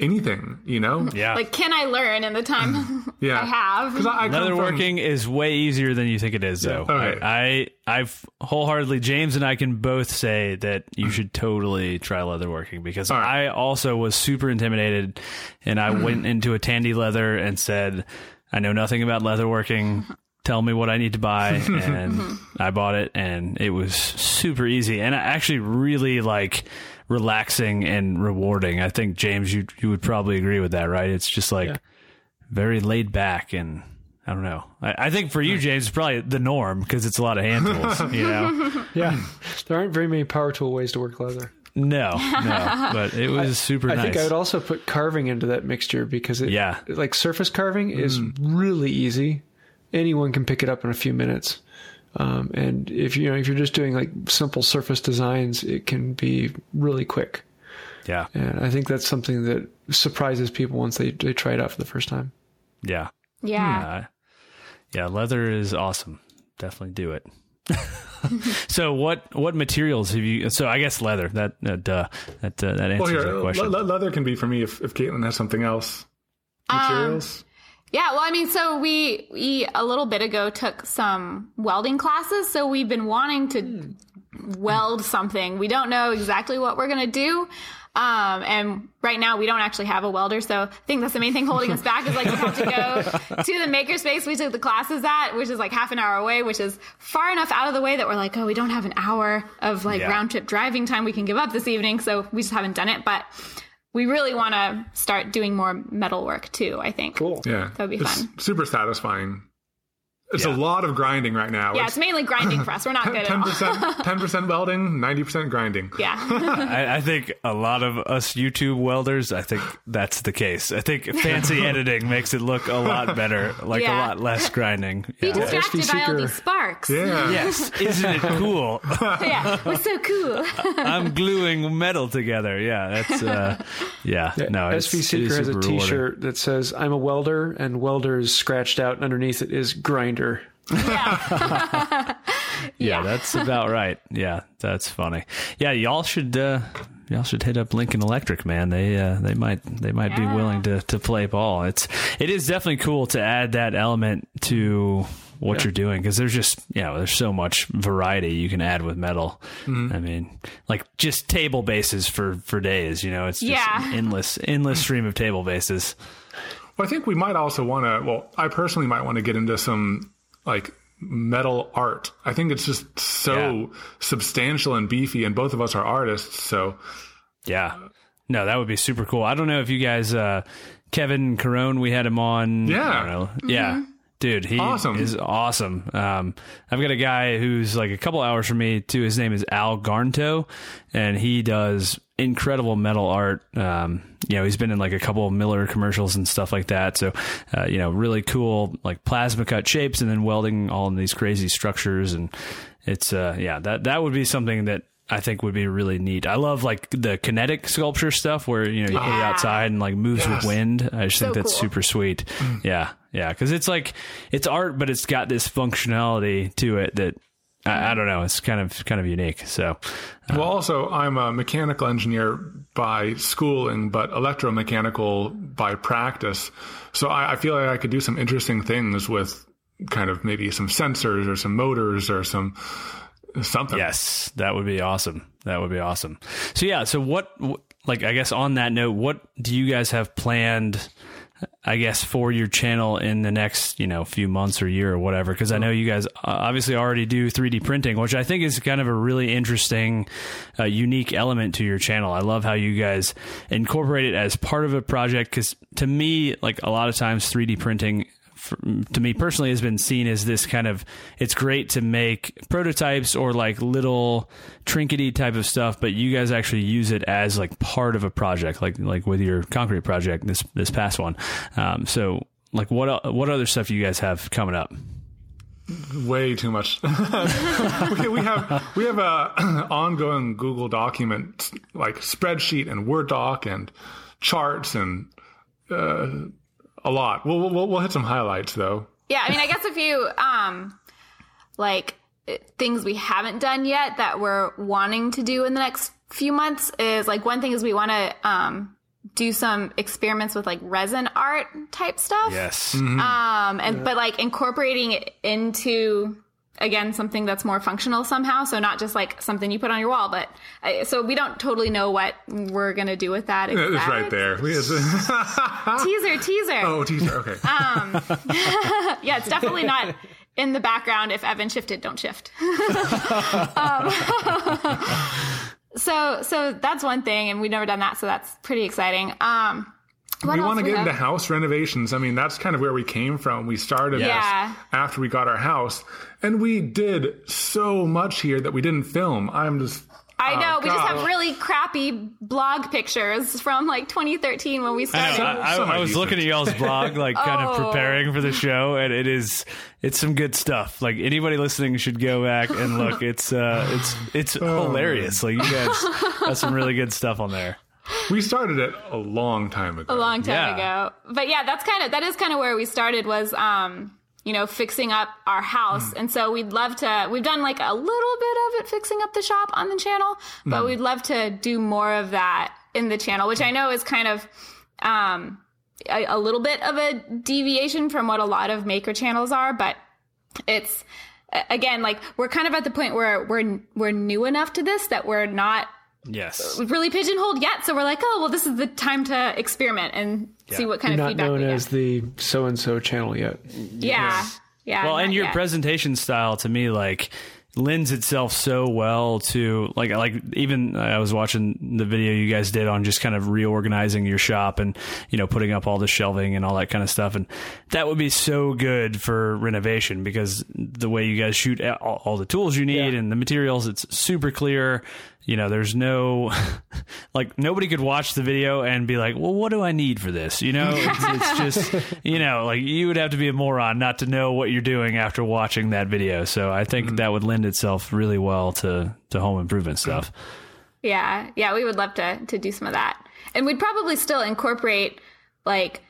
anything? You know? Yeah. like, can I learn in the time Yeah. I have? 'Cause I, I come from- Leatherworking is way easier than you think it is, though. Okay. I, I, I've wholeheartedly, James and I can both say that you should totally try leatherworking because All right. I also was super intimidated and I went into a Tandy Leather and said, I know nothing about leatherworking. Tell me what I need to buy. And I bought it and it was super easy and actually really like relaxing and rewarding. I think, James, you, you would probably agree with that, right? It's just like, Yeah. very laid back and I don't know. I, I think for you, hmm. James, it's probably the norm because it's a lot of hand tools. You know, Yeah, there aren't very many power tool ways to work leather. no, no, but it was super nice. I nice. think I would also put carving into that mixture because it, Yeah. like surface carving is hmm. really easy. Anyone can pick it up in a few minutes. Um, and if you know if you're just doing like simple surface designs, it can be really quick. yeah, And I think that's something that surprises people once they, they try it out for the first time. yeah, yeah. uh, yeah. Leather is awesome. Definitely do it. so what what materials have you? So I guess leather. That that uh, that uh, that answers Well, here, that question. le- leather can be for me if, if Katelyn has something else. Um, Materials. Yeah, well, I mean, so we we a little bit ago took some welding classes, so we've been wanting to weld something. We don't know exactly what we're gonna do. Um, and right now we don't actually have a welder, so I think that's the main thing holding us back is like we have to go to the makerspace we took the classes at, which is like half an hour away, which is far enough out of the way that we're like, oh, we don't have an hour of like Yeah. round trip driving time we can give up this evening, so we just haven't done it. But we really want to start doing more metal work too. I think. Cool. Yeah. That'd be it's fun. Super satisfying. It's Yeah. a lot of grinding right now. Yeah, it's mainly grinding for us. We're not good at ten all. percent, ten percent welding, ninety percent grinding. Yeah. I, I think a lot of us YouTube welders, I think that's the case. I think fancy editing makes it look a lot better, like Yeah. a lot less grinding. Be Yeah. distracted by all Seeker. these sparks. Yeah. Yes, isn't it cool? yeah. We're so cool. I'm gluing metal together. Yeah, that's uh, yeah. No, it's, SV Seeker has a super rewarding. T-shirt that says "I'm a welder," and welder is scratched out, underneath it is grinder. Yeah. Yeah, that's about right. Yeah, that's funny. Yeah, y'all should uh, y'all should hit up Lincoln Electric, man. They uh, they might they might be willing to to play ball. It's it is definitely cool to add that element to what Yeah. you're doing because there's just you know there's so much variety you can add with metal. Mm-hmm. I mean, like just table bases for for days. You know, it's just Yeah. an endless endless stream of table bases. Well, I think we might also want to. Well, I personally might want to get into some like metal art. I think it's just so Yeah. substantial and beefy, and both of us are artists. So Yeah. No, that would be super cool. I don't know if you guys, uh, Kevin Caron, we had him on. Yeah. I don't know. Yeah. Dude, he Awesome. is awesome. Um, I've got a guy who's like a couple hours from me too. His name is Al Garnto, and he does incredible metal art. Um, you know, he's been in like a couple of Miller commercials and stuff like that. So, uh, you know, really cool like plasma cut shapes and then welding all in these crazy structures. And it's, uh, yeah, that, that would be something that I think would be really neat. I love like the kinetic sculpture stuff where, you know, you put it outside and like moves Yes. with wind. I just think that's cool. super sweet. Yeah. Yeah. Cause it's like, it's art, but it's got this functionality to it that I, I don't know. It's kind of, kind of unique. So, uh, Well, also, I'm a mechanical engineer by schooling, but electromechanical by practice. So I, I feel like I could do some interesting things with kind of maybe some sensors or some motors or some something. Yes, that would be awesome. That would be awesome. So yeah, so what like I guess on that note, what do you guys have planned I guess for your channel in the next, you know, few months or year or whatever because I know you guys uh, obviously already do 3D printing, which I think is kind of a really interesting uh, unique element to your channel. I love how you guys incorporate it as part of a project cuz to me like a lot of times 3D printing for, to me personally has been seen as this kind of it's great to make prototypes or like little trinkety type of stuff but you guys actually use it as like part of a project like like with your concrete project this this past one. Um, so like what what other stuff do you guys have coming up? Way too much. We, we have we have a ongoing google document like spreadsheet and word doc and charts and uh, a lot. We'll, we'll we'll hit some highlights though. Yeah, I mean, I guess a few um like things we haven't done yet that we're wanting to do in the next few months is like one thing is we want to um do some experiments with like resin art type stuff. Yes. Mm-hmm. Um and yeah. but like incorporating it into again something that's more functional somehow. So not just like something you put on your wall but uh, so we don't totally know what we're gonna do with that exactly. it's right there. Teaser teaser. Oh teaser. Okay. Um yeah it's definitely not in the background. If evan shifted don't shift. Um, so so that's one thing and we've never done that so that's pretty exciting. Um what we want to get into house renovations. I mean, that's kind of where we came from. We started yeah. after we got our house, and we did so much here that we didn't film. I'm just. I know. Oh, we just have really crappy blog pictures from like 2013 when we started. I, I, I, I was looking at y'all's blog, like kind oh. of preparing for the show, and it is it's some good stuff. Like anybody listening should go back and look. It's uh, it's it's oh. hilarious. Like you guys got some really good stuff on there we started it a long time ago. A long time yeah. ago. But yeah, that's kind of that is kind of where we started was um you know, fixing up our house. Mm. And so we'd love to, we've done like a little bit of it fixing up the shop on the channel, but mm. we'd love to do more of that in the channel, which I know is kind of, um, a, a little bit of a deviation from what a lot of maker channels are, but it's, again, like we're kind of at the point where we're, we're new enough to this that we're not yes really pigeonholed yet so we're like oh well this is the time to experiment and yeah. see what kind You're of feedback not known we as the so and so channel yet yeah yes. yeah well and your yet. presentation style to me like lends itself so well to like like even I was watching the video you guys did on just kind of reorganizing your shop and you know putting up all the shelving and all that kind of stuff and that would be so good for renovation because the way you guys shoot all, all the tools you need yeah. and the materials it's super clear you know, there's no, like, nobody could watch the video and be like, well, what do I need for this? You know, it's, it's, just, you know, like you would have to be a moron not to know what you're doing after watching that video. So I think mm-hmm. that would lend itself really well to, to home improvement stuff. Yeah. Yeah. We would love to, to do some of that. And we'd probably still incorporate like,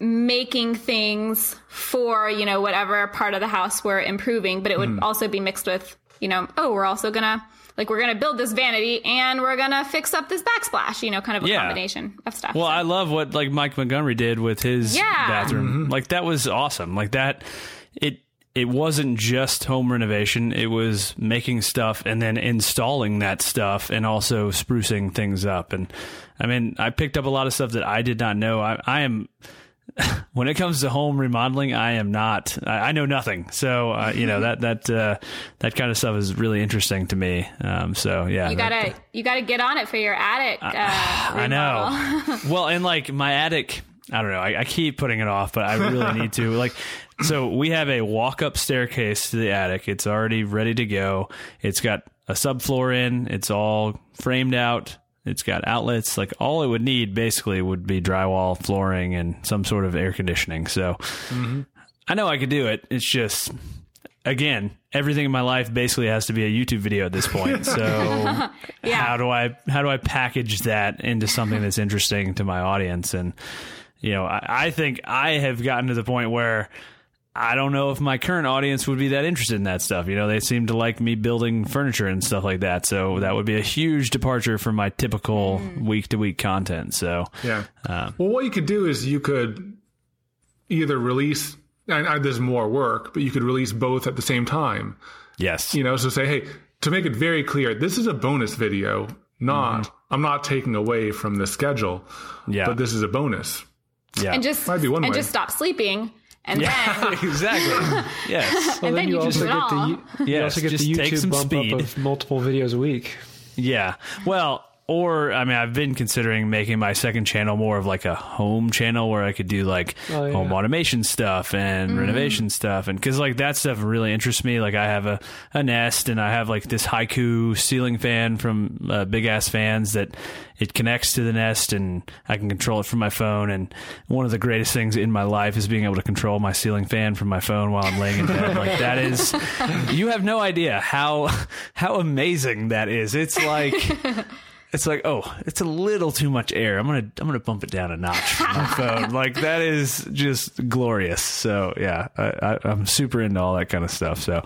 making things for you know whatever part of the house we're improving but it would mm. also be mixed with you know oh we're also gonna like we're gonna build this vanity and we're gonna fix up this backsplash you know kind of a yeah. combination of stuff well so. i love what like mike montgomery did with his yeah. bathroom mm-hmm. like that was awesome like that it it wasn't just home renovation it was making stuff and then installing that stuff and also sprucing things up and i mean i picked up a lot of stuff that i did not know i, I am when it comes to home remodeling, I am not. I, I know nothing. So uh, you know that that uh, that kind of stuff is really interesting to me. Um, so yeah, you gotta that, you gotta get on it for your attic. Uh, I know. well, and like my attic, I don't know. I, I keep putting it off, but I really need to. Like, so we have a walk up staircase to the attic. It's already ready to go. It's got a subfloor in. It's all framed out. It's got outlets. Like all it would need basically would be drywall, flooring, and some sort of air conditioning. So mm-hmm. I know I could do it. It's just again, everything in my life basically has to be a YouTube video at this point. So yeah. how do I how do I package that into something that's interesting to my audience? And you know, I, I think I have gotten to the point where I don't know if my current audience would be that interested in that stuff. You know, they seem to like me building furniture and stuff like that. So that would be a huge departure from my typical week to week content. So, yeah. Uh, well, what you could do is you could either release and, and there's more work, but you could release both at the same time. Yes. You know, so say, hey, to make it very clear, this is a bonus video, not I'm not taking away from the schedule, Yeah. but this is a bonus. yeah. and just Might be one and way. just stop sleeping, and yeah. then exactly. Yes. and then you, you, also get the you Yes, also get just the take some YouTube bump speed. up of multiple videos a week. Yeah. Well, or I mean, I've been considering making my second channel more of like a home channel where I could do like Oh, yeah. home automation stuff and renovation stuff, and because like that stuff really interests me. Like I have a, a Nest and I have like this Haiku ceiling fan from uh, Big Ass Fans that it connects to the Nest and I can control it from my phone. And one of the greatest things in my life is being able to control my ceiling fan from my phone while I'm laying in bed. like that is, you have no idea how how amazing that is. It's like it's like oh it's a little too much air. I'm gonna i'm gonna bump it down a notch for my phone. Like that is just glorious. So yeah I, I, i'm super into all that kind of stuff. So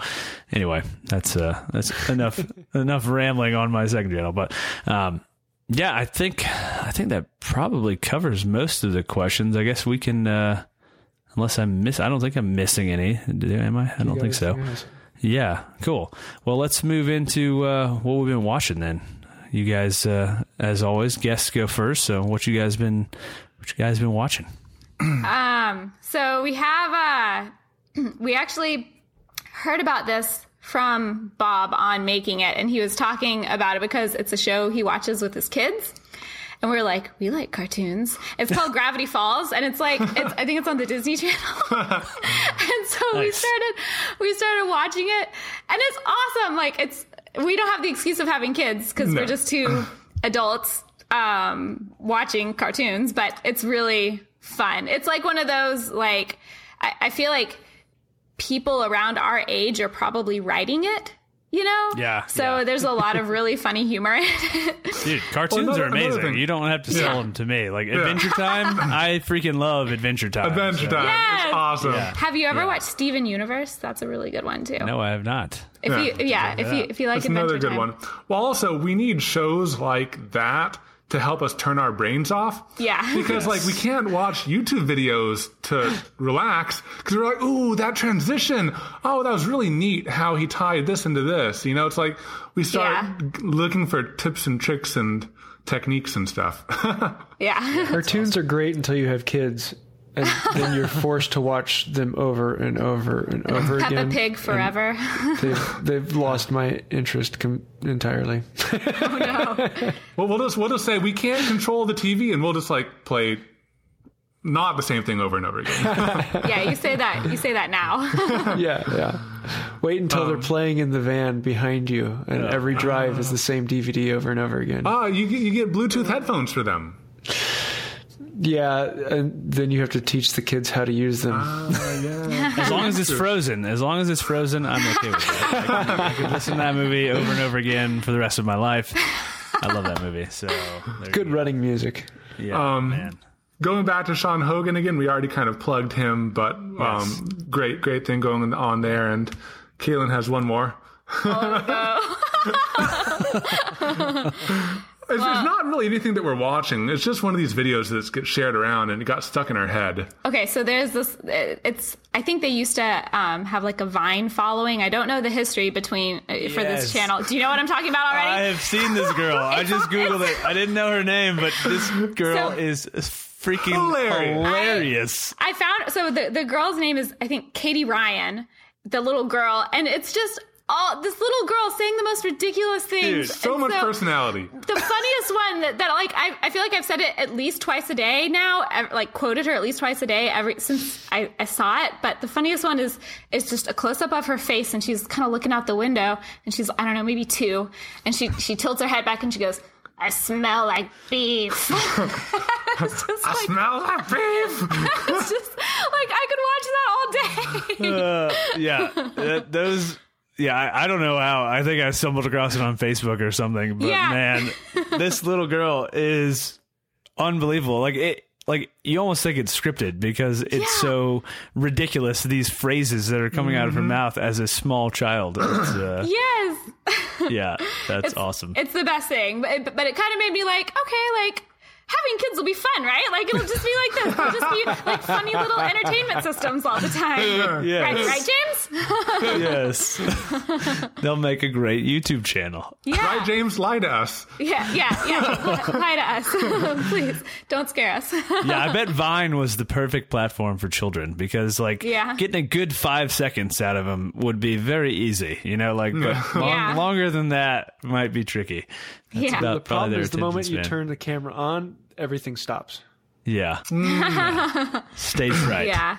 anyway that's uh that's enough enough rambling on my second channel. But um yeah i think i think that probably covers most of the questions. I guess we can uh unless i'm miss i don't think i'm missing any. Am i? I don't think so. Yeah, cool. Well, let's move into uh, what we've been watching then. You guys, uh, as always, guests go first. So, what you guys been, what you guys been watching? Um, so we have uh we actually heard about this from Bob on making it and he was talking about it because it's a show he watches with his kids. And we are like, we like cartoons. It's called Gravity Falls, and it's like, it's, I think it's on the Disney Channel. and so we started, we started watching it, and it's awesome. Like, it's we don't have the excuse of having kids because No. we're just two adults um, watching cartoons, but it's really fun. It's like one of those like I, I feel like people around our age are probably writing it. You know, Yeah, So yeah. there's a lot of really funny humor in it. Dude, cartoons another- are amazing. You don't have to sell Yeah. them to me. Like Adventure Time, I freaking love Adventure Time. Adventure So- Time. Yes! It's awesome. Yeah. Have you ever Yeah. watched Steven Universe? That's a really good one too. No, I have not. if Yeah. you yeah, if you if you like That's Adventure another good Time. one. Well, also, we need shows like that to help us turn our brains off. Yeah. Because, like, we can't watch YouTube videos to relax because we're like, ooh, that transition. Oh, that was really neat how he tied this into this. You know, it's like we start Yeah. looking for tips and tricks and techniques and stuff. Yeah. Cartoons are great until you have kids, and then you're forced to watch them over and over and over Peppa again. Pig forever. They've, they've lost my interest com- entirely. Oh no! well, we'll just, we'll just say we can't control the TV and we'll just, like, play not the same thing over and over again. yeah, you say that. You say that now. yeah, yeah. Wait until Um, they're playing in the van behind you, and every drive is the same DVD over and over again. Ah, you, get- you get Bluetooth headphones for them. Yeah, and then you have to teach the kids how to use them. As long as it's frozen, as long as it's frozen, I'm okay with that. I can, I can listen to that movie over and over again for the rest of my life. I love that movie. So Good go. running music. Yeah, Um, man. Going back to Sean Hogan again, we already kind of plugged him, but um, great, great thing going on there. And Katelyn has one more. It's, it's not really anything that we're watching. It's just one of these videos that gets shared around and it got stuck in our head. Okay, so there's this. It's. I think they used to um, have like a Vine following. I don't know the history between uh, for Yes. this channel. Do you know what I'm talking about already? I have seen this girl. I just googled it. I didn't know her name, but this girl So- is freaking Hilarious. hilarious. I found so the the girl's name is I think Katie Ryan, the little girl, and it's just all this little girl saying the most ridiculous things. Dude, so And much personality. the funniest one that, that like I, I feel like I've said it at least twice a day now ev- like quoted her at least twice a day every since I, I saw it but the funniest one is is just a close-up of her face and she's kind of looking out the window and she's I don't know maybe two and she she tilts her head back and she goes I smell like beef it's just I like smell like beef. it's just like I could watch that all day Uh, yeah, that- those. Yeah, I, I don't know how. I think I stumbled across it on Facebook or something. But Yeah. man, this little girl is unbelievable. Like it. Like you almost think it's scripted because it's Yeah. so ridiculous. These phrases that are coming out of her Mm-hmm. mouth as a small child. It's, uh, yes yeah, that's awesome. It's the best thing, but it, but it kind of made me like, okay, like having kids will be fun, right? Like it'll just be like this. They'll just be like funny little entertainment systems all the time. Yes. Right, right, James? yes. They'll make a great YouTube channel. Yeah. Right, James? Lie to us. Yeah, yeah, yeah. lie to us. Please don't scare us. Yeah, I bet Vine was the perfect platform for children because, like, Yeah. getting a good five seconds out of them would be very easy. You know, like, but long, Yeah. longer than that might be tricky. That's Yeah. about The problem their is the attention moment you turn the camera on, everything stops. Yeah. Stage right. Yeah.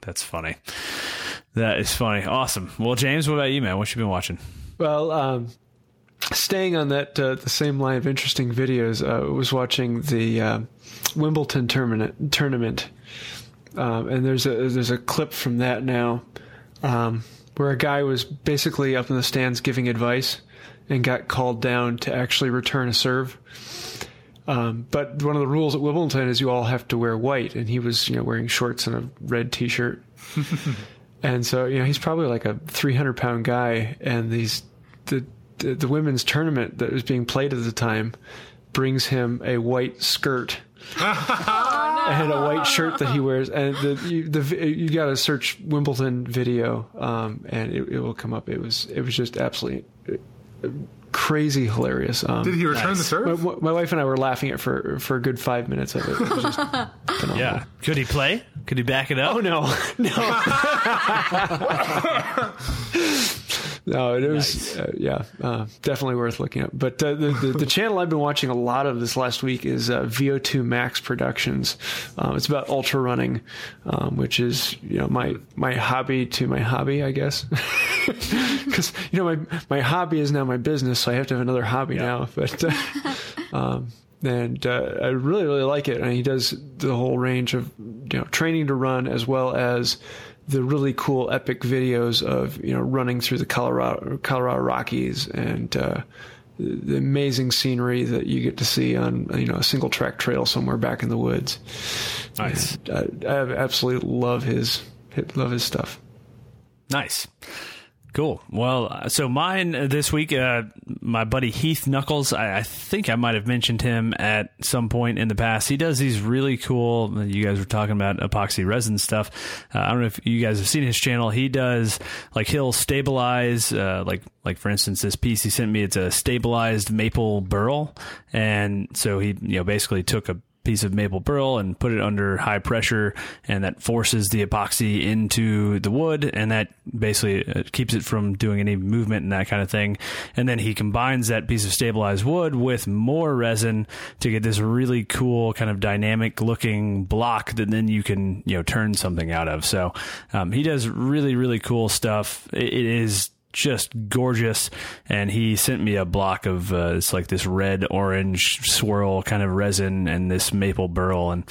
That's funny. That is funny. Awesome. Well, James, what about you, man? What you been watching? Well, um, staying on that uh, the same line of interesting videos, uh, I was watching the uh, Wimbledon tournament. Tournament, um, and there's a there's a clip from that now, um, where a guy was basically up in the stands giving advice, and got called down to actually return a serve. Um, but one of the rules at Wimbledon is you all have to wear white, and he was you know wearing shorts and a red T-shirt. And so, you know, he's probably like a 300 pound guy, and these the, the the women's tournament that was being played at the time brings him a white skirt and a white shirt that he wears, and the you, the you got to search Wimbledon video, um, and it, it will come up. It was it was just absolutely crazy hilarious. Um, Did he return the my, serve? my wife and I were laughing at for for a good five minutes of it. It was just. Yeah. Could he play? Could he back it up? Oh no, no, no! It was uh, yeah, uh, definitely worth looking at. But uh, the, the the channel I've been watching a lot of this last week is uh, VO2 Max Productions. Um, it's about ultra running, um, which is you know my my hobby to my hobby, I guess. Because you know my my hobby is now my business, so I have to have another hobby now. But uh, um, and uh, I really really like it. And he does the whole range of you know training to run as well as the really cool epic videos of you know running through the Colorado Colorado Rockies and uh, the amazing scenery that you get to see on you know a single track trail somewhere back in the woods. Nice. I, I absolutely love his love his stuff. Nice. Cool. Well, uh, so mine uh, this week, uh, my buddy Heath Knuckles, I, I think I might have mentioned him at some point in the past. He does these really cool, you guys were talking about epoxy resin stuff. Uh, I don't know if you guys have seen his channel. He does, like, he'll stabilize, uh, like, like for instance, this piece he sent me, it's a stabilized maple burl. And so he, you know, basically took a piece of maple burl and put it under high pressure and that forces the epoxy into the wood and that basically uh, keeps it from doing any movement and that kind of thing. And then he combines that piece of stabilized wood with more resin to get this really cool kind of dynamic looking block that then you can you know turn something out of. So um, he does really really cool stuff. It, it is just gorgeous. And he sent me a block of uh, it's like this red orange swirl kind of resin and this maple burl. And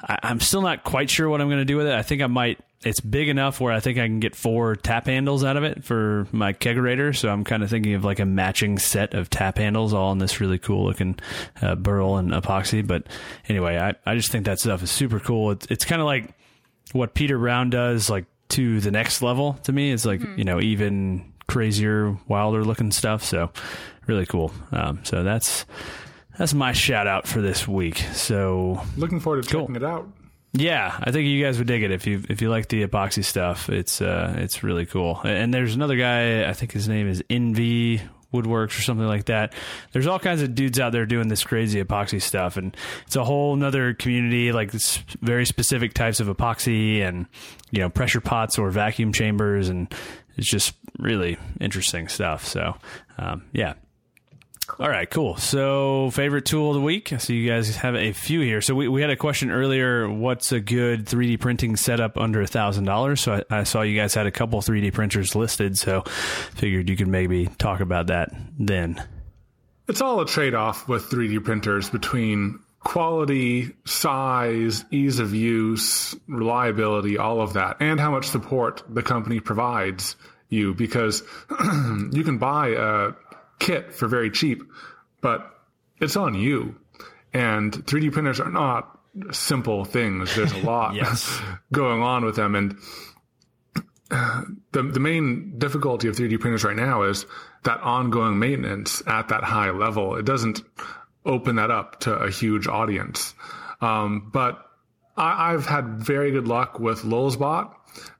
I, I'm still not quite sure what I'm going to do with it. I think I might. It's big enough where I think I can get four tap handles out of it for my kegerator. So I'm kind of thinking of like a matching set of tap handles all in this really cool looking uh, burl and epoxy. But anyway, I, I just think that stuff is super cool. It's, it's kind of like what Peter Brown does, like to the next level to me. It's like, you know, even crazier, wilder looking stuff. So really cool. Um, so that's that's my shout out for this week. So Looking forward to checking it out. yeah, I think you guys would dig it if you if you like the epoxy stuff. It's uh it's really cool. And there's another guy, I think his name is Envy Woodworks or something like that. There's all kinds of dudes out there doing this crazy epoxy stuff, and it's a whole nother community, like this very specific types of epoxy and you know pressure pots or vacuum chambers, and it's just really interesting stuff. So um, yeah, all right, cool. So, favorite tool of the week. I see you guys have a few here. So, we, we had a question earlier what's a good 3D printing setup under a $1,000? So, I, I saw you guys had a couple 3D printers listed. So, figured you could maybe talk about that then. It's all a trade off with 3D printers between quality, size, ease of use, reliability, all of that, and how much support the company provides you because you can buy a kit for very cheap, but it's on you. And 3D printers are not simple things. There's a lot Yes. going on with them. And the, the main difficulty of 3D printers right now is that ongoing maintenance at that high level. It doesn't open that up to a huge audience. Um, but I, have had very good luck with Lulzbot.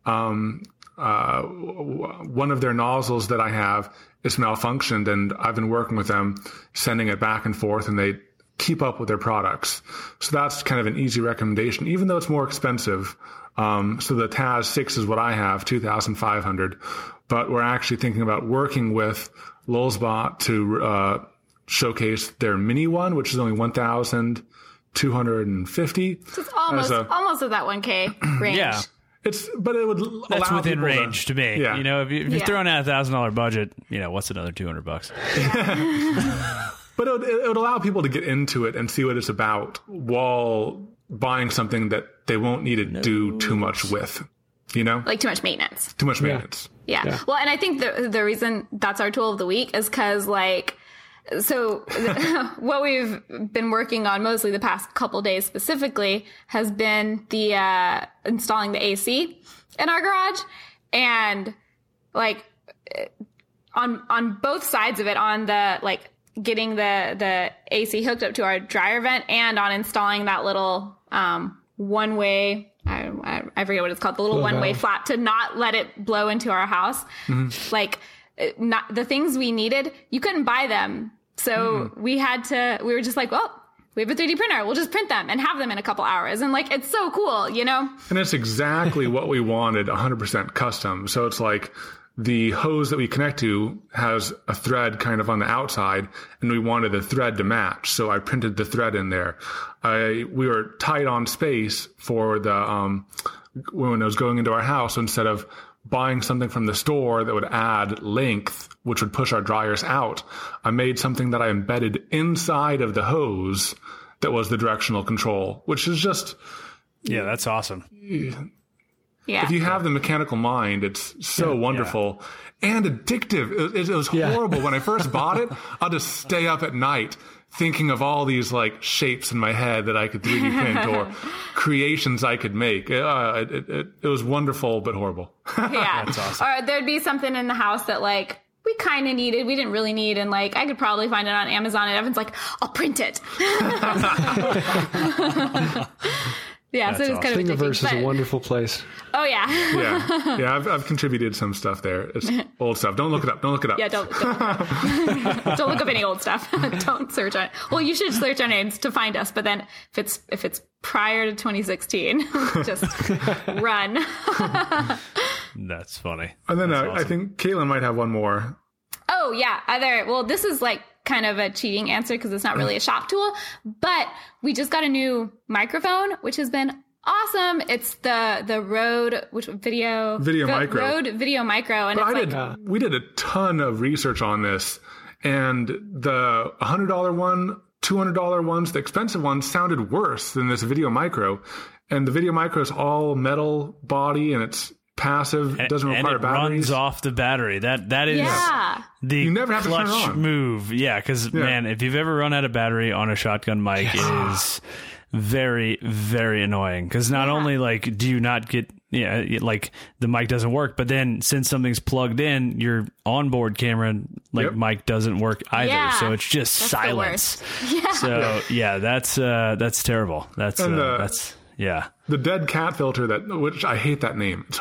Um, uh, one of their nozzles that I have is malfunctioned, and I've been working with them, sending it back and forth, and they keep up with their products. So that's kind of an easy recommendation, even though it's more expensive. Um, so the Taz 6 is what I have, 2500 but we're actually thinking about working with Lulzbot to uh, showcase their mini one, which is only 1,250. So it's almost, a, almost at that 1K range. Yeah. It's, but it would that's within range to, to, me. Yeah. You know, if, you, are yeah. throwing out a thousand dollar budget, you know, what's another two hundred bucks? but it would, it would allow people to get into it and see what it's about while buying something that they won't need to no. do too much with. You know, like too much maintenance. Too much maintenance. Yeah. yeah. Well, and I think the the reason that's our tool of the week is because like. So what we've been working on mostly the past couple days specifically has been the uh, installing the AC in our garage and like on on both sides of it on the like getting the the AC hooked up to our dryer vent and on installing that little um, one way I, I, forget what it's called the little one way flap to not let it blow into our house mm-hmm. like uh, not the things we needed you couldn't buy them so mm. we had to we were just like well we have a 3D printer. We'll just print them and have them in a couple hours. And like, it's so cool, you know? And it's exactly what we wanted 100% custom. So it's like, the hose that we connect to has a thread kind of on the outside and we wanted the thread to match. So I printed the thread in there. I, we were tight on space for the, um, when it was going into our house. Instead of buying something from the store that would add length, which would push our dryers out, I made something that I embedded inside of the hose that was the directional control, which is just, yeah, that's awesome. Yeah. If you have the mechanical mind, it's so yeah, wonderful yeah. and addictive. It, it was horrible. when I first bought it, I'll just stay up at night thinking of all these like shapes in my head that I could 3D print or creations I could make. Uh, it, it, it, was wonderful, but horrible. yeah. That's awesome. Or there'd be something in the house that like, we kind of needed, we didn't really need, and like I could probably find it on Amazon. And Evan's like, I'll print it. Yeah, That's so it's awesome. kind of Thingiverse is a wonderful place. Oh yeah, yeah, yeah. I've, I've contributed some stuff there. It's old stuff. Don't look it up. Don't look it up. Yeah, don't don't, don't look up any old stuff. don't search on. It. Well, you should search our names to find us, but then if it's if it's prior to 2016, just run. That's funny. And then uh, awesome. I think Katelyn might have one more. Oh yeah, other. Well, this is like kind of a cheating answer because it's not really a shop tool. But we just got a new microphone, which has been awesome. It's the the Rode which video Video Ro- Micro Rode Video Micro, and I like did, we did a ton of research on this, and the hundred dollar one. $200 ones, the expensive ones sounded worse than this Video Micro. And the Video Micro is all metal body and it's passive. It doesn't require and it batteries. runs off the battery. That that is yeah. the you never have clutch to turn on. move. Yeah, because yeah. man, if you've ever run out of battery on a shotgun mic, yeah. it is very very annoying. Because not yeah. only like do you not get yeah like the mic doesn't work, but then since something's plugged in, your onboard camera like yep. mic doesn't work either. So it's just that's silence. Yeah. So yeah, that's uh, that's terrible. That's uh, uh, that's yeah. The dead cat filter that, which I hate that name. It's,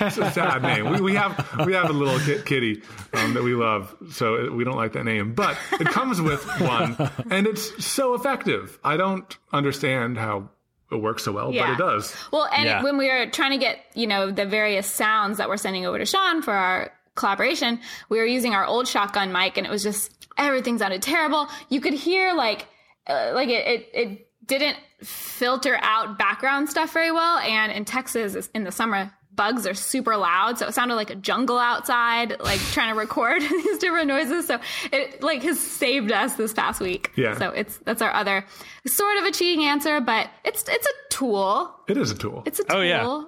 it's a sad name. We, we, have we have a little kitty um, that we love, so we don't like that name. But it comes with one, and it's so effective. I don't understand how it works so well, yeah. but it does. Well, and yeah. when we were trying to get you know the various sounds that we're sending over to Sean for our collaboration, we were using our old shotgun mic, and it was just everything sounded terrible. You could hear like uh, like it, it it didn't filter out background stuff very well. And in Texas, in the summer, bugs are super loud. So it sounded like a jungle outside, like trying to record these different noises. So it like has saved us this past week. Yeah. So it's, that's our other sort of a cheating answer, but it's, it's a tool. It is a tool. It's a tool. Oh, yeah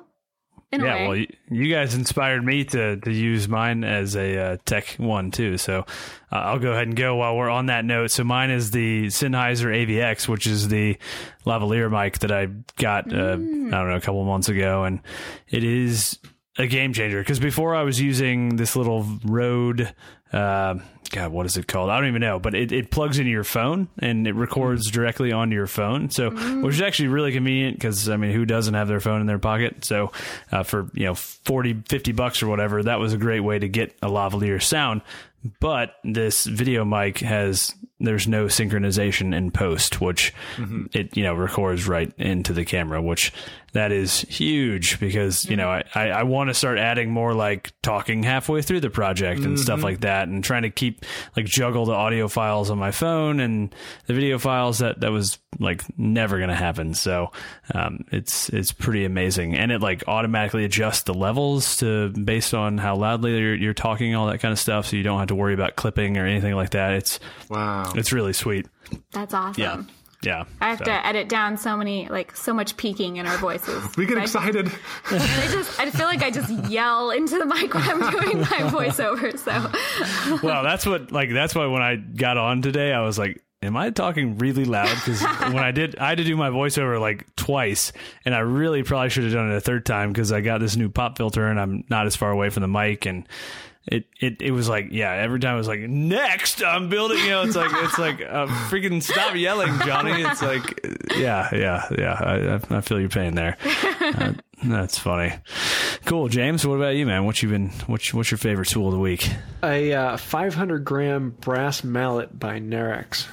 yeah, well, you guys inspired me to to use mine as a uh, tech one too. So uh, I'll go ahead and go while we're on that note. So mine is the Sennheiser AVX, which is the lavalier mic that I got uh, mm. I don't know a couple months ago, and it is a game changer because before I was using this little Rode. Uh, God, what is it called? I don't even know, but it, it plugs into your phone and it records directly onto your phone. So, which is actually really convenient because, I mean, who doesn't have their phone in their pocket? So, uh, for, you know, 40, 50 bucks or whatever, that was a great way to get a lavalier sound. But this video mic has, there's no synchronization in post, which it, you know, records right into the camera, which that is huge because, you know, I, I, I want to start adding more like talking halfway through the project and stuff like that and trying to keep like juggle the audio files on my phone and the video files that, that was like never going to happen. So, um, it's, it's pretty amazing. And it like automatically adjusts the levels to based on how loudly you're, you're talking, all that kind of stuff. So you don't have to worry about clipping or anything like that. It's, Wow. it's really sweet. That's awesome. Yeah. Yeah. I have So- to edit down so many, like, so much peaking in our voices. we get I- excited. And I just, I feel like I just yell into the mic when I'm doing my voiceover. So, well, that's what like that's why when I got on today, I was like, "Am I talking really loud?" Because when I did, I had to do my voiceover like twice, and I really probably should have done it a third time because I got this new pop filter and I'm not as far away from the mic and. It, it it was like yeah every time it was like next I'm building you know it's like it's like uh, freaking stop yelling Johnny. It's like yeah yeah yeah I, I feel your pain there. Uh, that's funny. Cool James what about you man? What you been what's what's your favorite tool of the week? A uh, 500 gram brass mallet by Narex.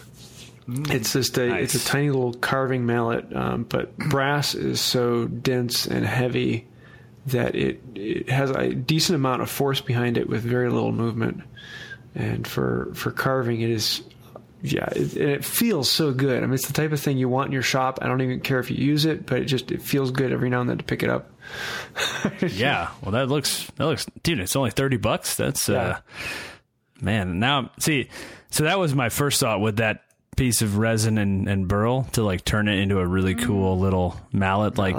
It's just a Nice. it's a tiny little carving mallet, um, but brass is so dense and heavy that it it has a decent amount of force behind it with very little movement. And for for carving, it is yeah, it, and it feels so good. I mean, it's the type of thing you want in your shop. I don't even care if you use it, but it just it feels good every now and then to pick it up. Yeah, well, that looks that looks, dude. It's only thirty bucks. That's uh, man. Now, see, so that was my first thought with that piece of resin and, and burl to like turn it into a really cool little mallet, like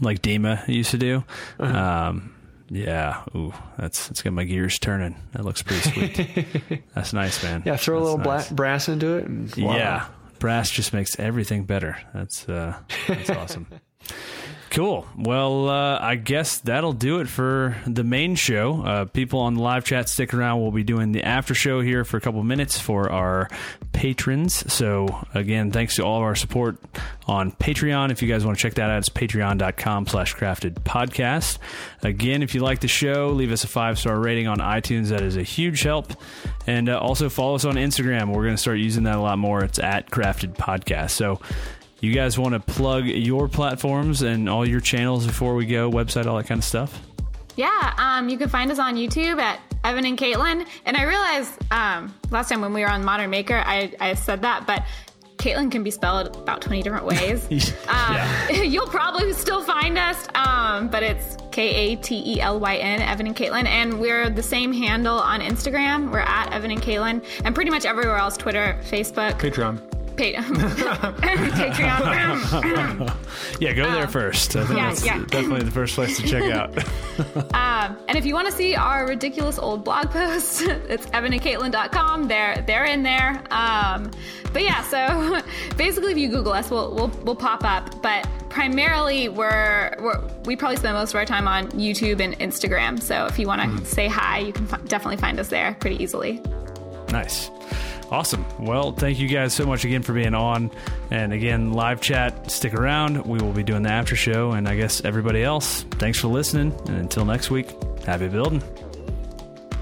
like Dima used to do. Um, yeah, ooh, that's it's got my gears turning. That looks pretty sweet. that's nice, man. Yeah, throw a little nice. bla- brass into it, and voila. Yeah, brass just makes everything better. That's uh, that's awesome. Cool. Well, uh, I guess that'll do it for the main show. Uh, people on the live chat, stick around. We'll be doing the after show here for a couple minutes for our patrons. So, again, thanks to all of our support on Patreon. If you guys want to check that out, it's patreon.com slash crafted podcast. Again, if you like the show, leave us a five star rating on iTunes. That is a huge help. And uh, also follow us on Instagram. We're going to start using that a lot more. It's at crafted podcast. So, you guys want to plug your platforms and all your channels before we go, website, all that kind of stuff? yeah, um, you can find us on YouTube at Evan and Katelyn. And I realized um, last time when we were on Modern Maker, I, I said that, but Katelyn can be spelled about 20 different ways. yeah. Um, you'll probably still find us, um, but it's K A T E L Y N, Evan and Katelyn. And we're the same handle on Instagram. We're at Evan and Katelyn. And pretty much everywhere else Twitter, Facebook, Patreon. Pa- Patreon. Yeah, go there first. I think Um, yeah, that's yeah. definitely the first place to check out. Um, and if you want to see our ridiculous old blog posts, it's evanandkatelyn.com. They're they're in there. Um, but yeah, so basically, if you Google us, we'll we'll, we'll pop up. But primarily, we're, we're we probably spend most of our time on YouTube and Instagram. So if you want to say hi, you can fi- definitely find us there pretty easily. nice. Awesome. Well, thank you guys so much again for being on. And again, live chat, stick around. We will be doing the after show. And I guess everybody else, thanks for listening. And until next week, happy building.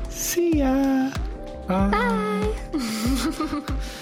See ya. Bye.